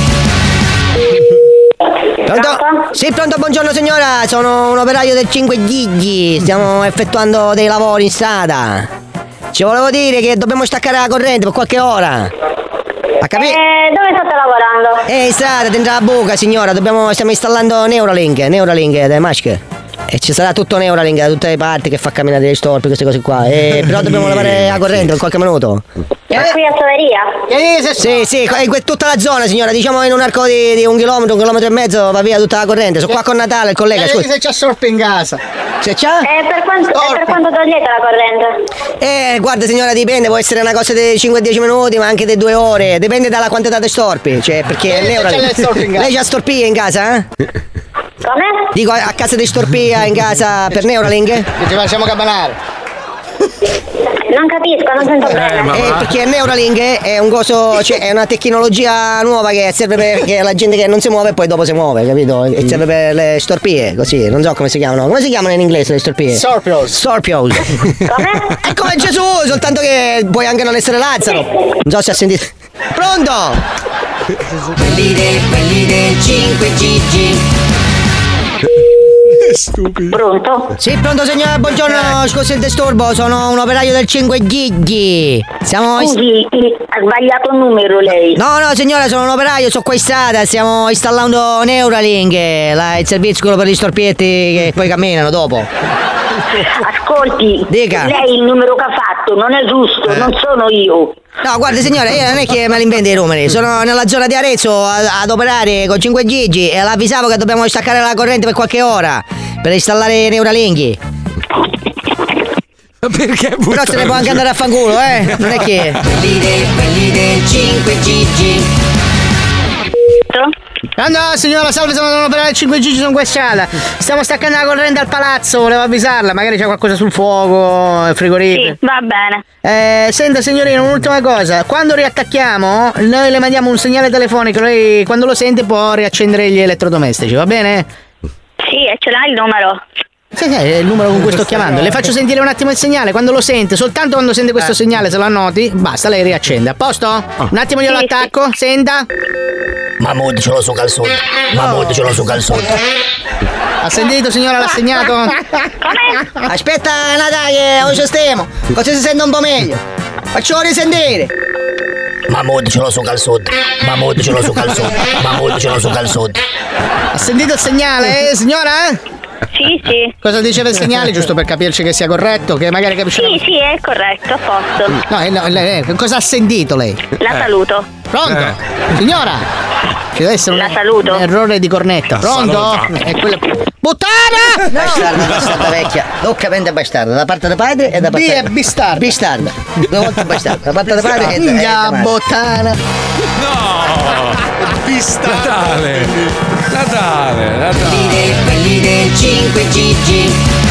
Pronto? Sì, pronto, buongiorno signora, sono un operaio del 5 Gigi, stiamo effettuando dei lavori in strada. Ci volevo dire che dobbiamo staccare la corrente per qualche ora. Ha capito? Eh, dove state lavorando? Eh, in strada, dentro la buca, signora, dobbiamo, stiamo installando Neuralink, Neuralink delle masche. E ci sarà tutto Neuralink da tutte le parti che fa camminare le storpi, queste cose qua. E, però dobbiamo lavare a corrente in qualche minuto. Ma qui a Soveria? Sì, sì, in que- tutta la zona, signora, diciamo in un arco di, di un chilometro, un chilometro e mezzo va via tutta la corrente. Sono qua con Natale, il collega, Eh, scusa. se c'ha sorpe in casa. Se c'ha? E per quanto, e per quanto togliete la corrente? Eh, guarda signora, dipende, può essere una cosa di 5-10 minuti, ma anche di 2 ore, dipende dalla quantità di storpi, cioè perché Eh, lei ora- c'ha le storpi in casa. Lei c'ha storpie in casa, eh? [LAUGHS] Come? Dico a a casa di storpia in casa per Neuralink? Che ci facciamo camminare. Non capisco, non sento bene. Eh, perché Neuralink è un coso, cioè è una tecnologia nuova che serve per la gente che non si muove e poi dopo si muove, capito? E serve per le storpie, così, non so come si chiamano. Come si chiamano in inglese le storpie? Sorpios. Sorpios. È come Gesù, soltanto che puoi anche non essere Lazzaro. Non so se ha sentito. Pronto? Quelli del 5 Gigi. Stupido. Pronto? Sì, pronto signora, buongiorno, scusi il disturbo, sono un operaio del 5 Gigi. Siamo. Scusi, ha sbagliato il numero lei. No, no, signora, sono un operaio, sono qua in strada, stiamo installando Neuralink, la- il servizio quello per gli storpietti che poi camminano dopo. Ascolti, Dica. lei il numero che ha fatto non è giusto, Eh. non sono io. No, guarda signora, io non è che me li invento i numeri, sono nella zona di Arezzo ad operare con 5 Gigi e l'avvisavo che dobbiamo staccare la corrente per qualche ora per installare Neuralink. Perché Però se ne può anche andare a fanculo, eh? Non è che. Quelli del 5 Gigi. Pronto, signora, salve, sono un operaio del 5 Gigi, sono qua strada. Stiamo staccando la corrente al palazzo, volevo avvisarla, magari c'è qualcosa sul fuoco, il frigorifero. Sì, va bene. Eh, senta signorina, un'ultima cosa. Quando riattacchiamo, noi le mandiamo un segnale telefonico, lei quando lo sente può riaccendere gli elettrodomestici, va bene? Sì, e ce l'hai il numero? Sì, sì, è il numero con cui sto chiamando. Le faccio sentire un attimo il segnale, quando lo sente, soltanto quando sente questo segnale, se lo annoti, basta, lei riaccende. A posto? Un attimo glielo attacco, senta. Mahmood ce l'ho su calzone. Mahmood ce l'ho su calzone. Ha sentito signora, l'ha segnato? [LAUGHS] Aspetta, Natale, che ho il sistema, così si sente un po' meglio. Faccio risentire. Mahmood ce l'ho su calzone. Mahmood ce l'ho su calzone. Mahmood ce l'ho su calzone. Ha sentito il segnale, eh, signora? Sì, sì. Cosa diceva il segnale, giusto per capirci che sia corretto, che magari capisce Sì, sì, è corretto, a posto. No, eh, no, lei- lei- cosa ha sentito lei? La saluto. Pronto? Eh. Signora? Ci deve essere La un, saluto. un errore di cornetta. Pronto? È quella... Puttana! Bastarda, bastarda vecchia. Doppia bastarda, da parte del padre e da parte B è bistarda. Bistarda. Due volte bastarda, da parte del padre e da e da- bottana. Natale! [LAUGHS] Natale, Natale! Quelli del 5 Gigi.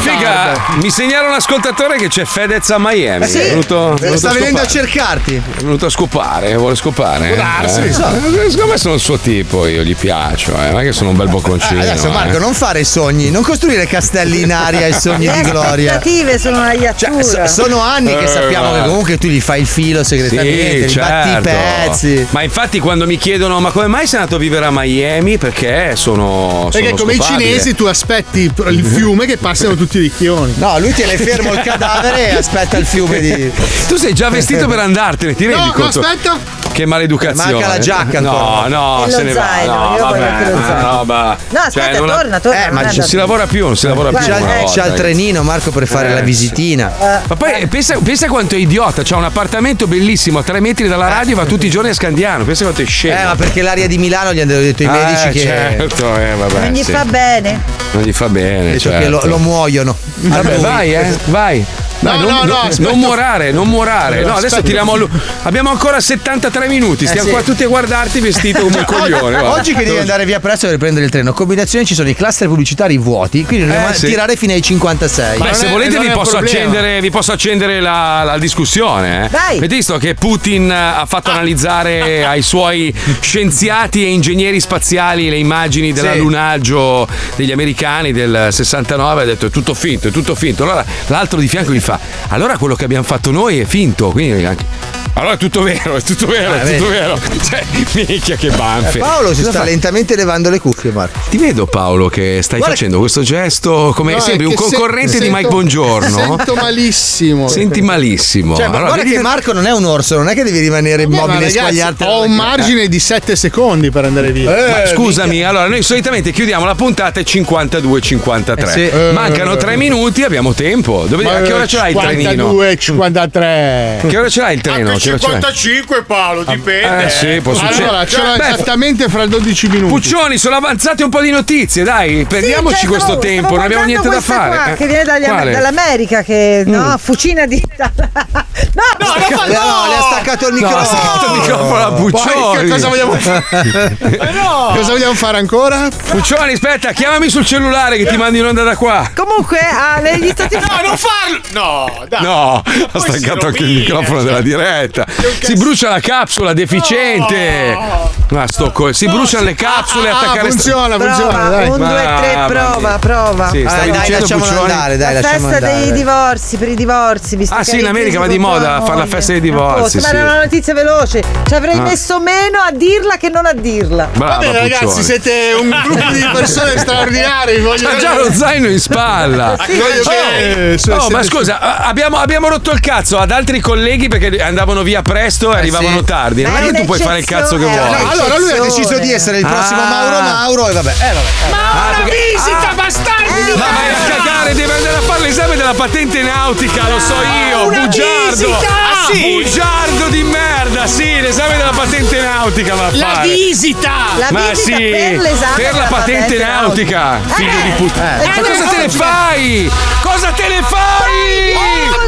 Figa, mi segnala un ascoltatore che c'è Fedez a Miami. Sì, è venuto, è venuto sta venendo a scopare. cercarti. È venuto a scopare, vuole scopare. Può darsi, eh? so. Eh, Secondo me sono il suo tipo, io gli piaccio, eh. Ma che sono un bel bocconcino. Adesso Marco, eh. non fare sogni, non costruire castelli in aria e sogni Le di gloria. aspettative sono una iattura. So- sono anni che Eh, sappiamo che comunque tu gli fai il filo segretamente, Sì, gli batti i certo. pezzi. Ma infatti quando mi chiedono ma come mai sei andato a vivere a Miami? Perché sono. Perché sono come i scopabile. cinesi tu aspetti il fiume che passano tutti i ricchioni. No, lui tiene fermo il cadavere e aspetta il fiume di. Tu sei già vestito per andartene, ti rendi No, no, conto? aspetta. Che maleducazione. Manca la giacca No, ancora. no, E se lo ne va. No, io voglio anche lo vabbè, zaino. una roba. No, aspetta, Cioè, non torna, torna. Eh, ma Non si lavora più, non si lavora più. C'ha, eh, c'ha il trenino, Marco, per fare Eh, la sì. visitina. Ma poi pensa, pensa quanto è idiota, c'ha un appartamento bellissimo a tre metri dalla radio e va tutti i giorni a Scandiano. Pensa quanto è scemo. Eh, ma perché l'aria di Milano gli hanno detto i Eh, medici che. certo, eh, vabbè, Non gli sì. fa bene. Non gli fa bene. certo. che lo, lo muoiono. A Vabbè, vai, eh, vai. Dai, No, non, no, no, non- morare, non morare. No, adesso Aspetta. tiriamo a lu- Abbiamo ancora 73 minuti, stiamo sì. qua tutti a guardarti vestito come [LAUGHS] un coglione. guarda. Oggi che devi andare via presto per prendere il treno, combinazione ci sono i cluster pubblicitari vuoti, quindi dobbiamo Eh, sì. tirare fino ai 56. Beh, se è- volete vi posso, accendere, vi posso accendere la, la discussione. eh. Dai. Avete visto che Putin ha fatto analizzare [LAUGHS] ai suoi scienziati e ingegneri spaziali le immagini dell'allunaggio degli americani del 69 ha detto è tutto finto, è tutto finto. Allora l'altro di fianco gli fa allora quello che abbiamo fatto noi è finto, quindi Allora è tutto vero, è tutto vero, Ah, è tutto vero. Cioè, [LAUGHS] minchia che Eh, banfe. Paolo si Cosa sta fai? lentamente levando le cuffie, Marco. Ti vedo Paolo che stai Guarda facendo questo gesto come No, sembri un che se- concorrente di sento- Mike Bongiorno. [LAUGHS] Sento malissimo. Senti malissimo. Cioè, Allora, guarda vedi- che Marco non è un orso, non è che devi rimanere Ma immobile e ragazzi, squagliarti. ho un margine di 7 secondi per andare via. Ma scusami, allora noi solitamente chiudiamo la puntata e 52-53. Eh sì. Mancano 3 minuti, abbiamo tempo. Dove, a che ora ce l'hai il trenino? 52, 53. Che ora ce l'hai il treno? Anche Che ora ce l'hai? 55 Paolo, dipende. Eh sì, può succedere. Allora, ce l'ho Beh, esattamente fra 12 minuti. Puccioni, sono avanzate un po' di notizie, dai, prendiamoci Sì, cioè, questo tempo, stavo non abbiamo niente da fare. qua, Eh, che viene dagli- dall'America, che no, fucina di. no, no, No, no, le ha staccato il No, microfono. ha staccato il microfono a Puccioni. che cosa vogliamo fare? Cosa vogliamo fare ancora? Puccioni, aspetta, chiamami sul cellulare che ti mandi in onda da qua. Comunque, ah, negli Stati Uniti. No, non farlo! No, dai. No, ha staccato anche il microfono della diretta. Si brucia la capsula deficiente. Ma sto co- si bruciano le capsule, Ah, attaccare funziona, funziona, Prova, dai. un, due, tre, prova, mia. prova. Sì, stavi Dai, dai, dicendo lasciamolo Puccioni? andare, dai, la festa andare. dei divorzi, per i divorzi. Visto Ah, che sì, in America va di moda fare la festa dei A divorzi, sì. Era una notizia veloce. Ci avrei Ah. messo meno a dirla che non a dirla. Brava, Va bene, ragazzi, Puccioni. siete un gruppo di [LAUGHS] persone straordinarie. Voglio C'ha già lo zaino in spalla. Voglio bene. Oh, So- oh, ma scusa, abbiamo, abbiamo rotto il cazzo ad altri colleghi perché andavano via presto e arrivavano sì. tardi. Non Ma è è che tu puoi fare il cazzo che un'eccezione, vuoi. una Allora lui ha deciso di essere il prossimo Ah. Mauro Mauro e vabbè. Eh, vabbè. Ah, perché- Visita, bastardi di Ma vai a cagare, deve andare a fare l'esame della patente nautica, lo so io, una bugiardo. visita! Ah, sì? Bugiardo di merda, sì, l'esame della patente nautica va a La fare. visita! La Ma visita sì, per l'esame per la della patente patente nautica, nautica. figlio Eh, di puttana. eh, Ma eh, cosa te ne oggi- fai? Cosa te ne fai?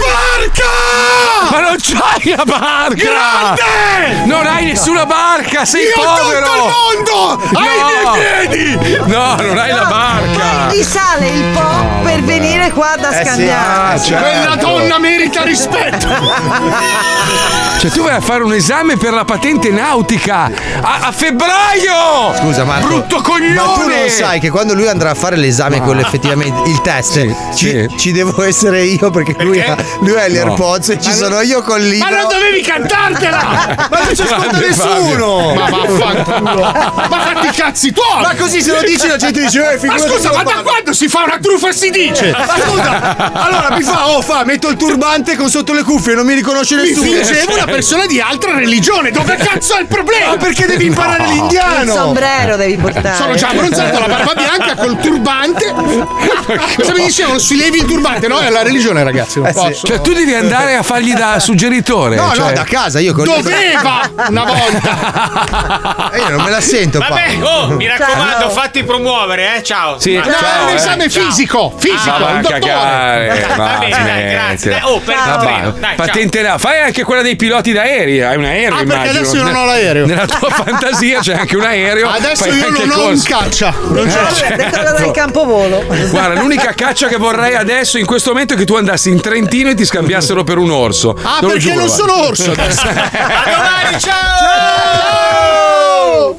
Barca! Ma non c'hai la barca! Grande! Non hai nessuna barca, sei Io ho povero! tutto il mondo! Ai No. miei piedi! No, non hai la barca! Poi risale il po' per venire qua da Eh sì, scambiare. ah, certo. Quella donna merita rispetto! [LAUGHS] Cioè, tu vai a fare un esame per la patente nautica a, a febbraio! Scusa Marco. Brutto coglione! Ma tu non sai che quando lui andrà a fare l'esame, quello effettivamente, il test, [LAUGHS] ci, sì. ci devo essere io perché, Lui, ha, lui ha gli No. AirPods e ci sono io col libro. Ma non dovevi cantartela! Ma non ci ascolta Grande nessuno! Ma vaffanculo! Ma fatti i cazzi tuoi! Ma così se lo dici la gente dice, eh, Ma scusa, se ma da quando si fa una truffa e si dice? Ma scusa, allora mi fa, oh fa, metto il turbante con sotto le cuffie, non mi riconosce Mi nessuno. fingevo una persona di altra religione, dove cazzo è il problema? Ma perché devi imparare Il l'indiano? sombrero devi portare. Sono già abbronzato, la barba bianca col turbante. Cosa mi dicevano? Si levi il turbante? No, è la religione, ragazzi. Non Eh sì. posso. Cioè, tu devi andare a fargli da suggeritore. No, cioè- no, da casa io con Doveva una volta. Eh, io non me la sento qua. Vabbè, oh, mi raccomando, Ciao. fatti promuovere, eh. Ciao. Sì, Ma- ciao, No, è un eh. esame fisico, fisico, Ma va un a dottore. cagare. Va va, bene, dai, smettila. grazie. Dai, oh, per il va, dai, patente là. Fai anche quella dei piloti d'aerei. Hai un aereo, Ah, perché immagino. adesso io non ho l'aereo. Nella tua [LAUGHS] fantasia c'è anche un aereo. Adesso fai io non ho un caccia. Non ce l'ho. Eh, certo. dal campovolo. Guarda, l'unica caccia che vorrei adesso in questo momento è che tu andassi in Trentino e ti scambiassero per un orso. Ah, non perché non sono orso adesso. [LAUGHS] A domani, ciao! ciao!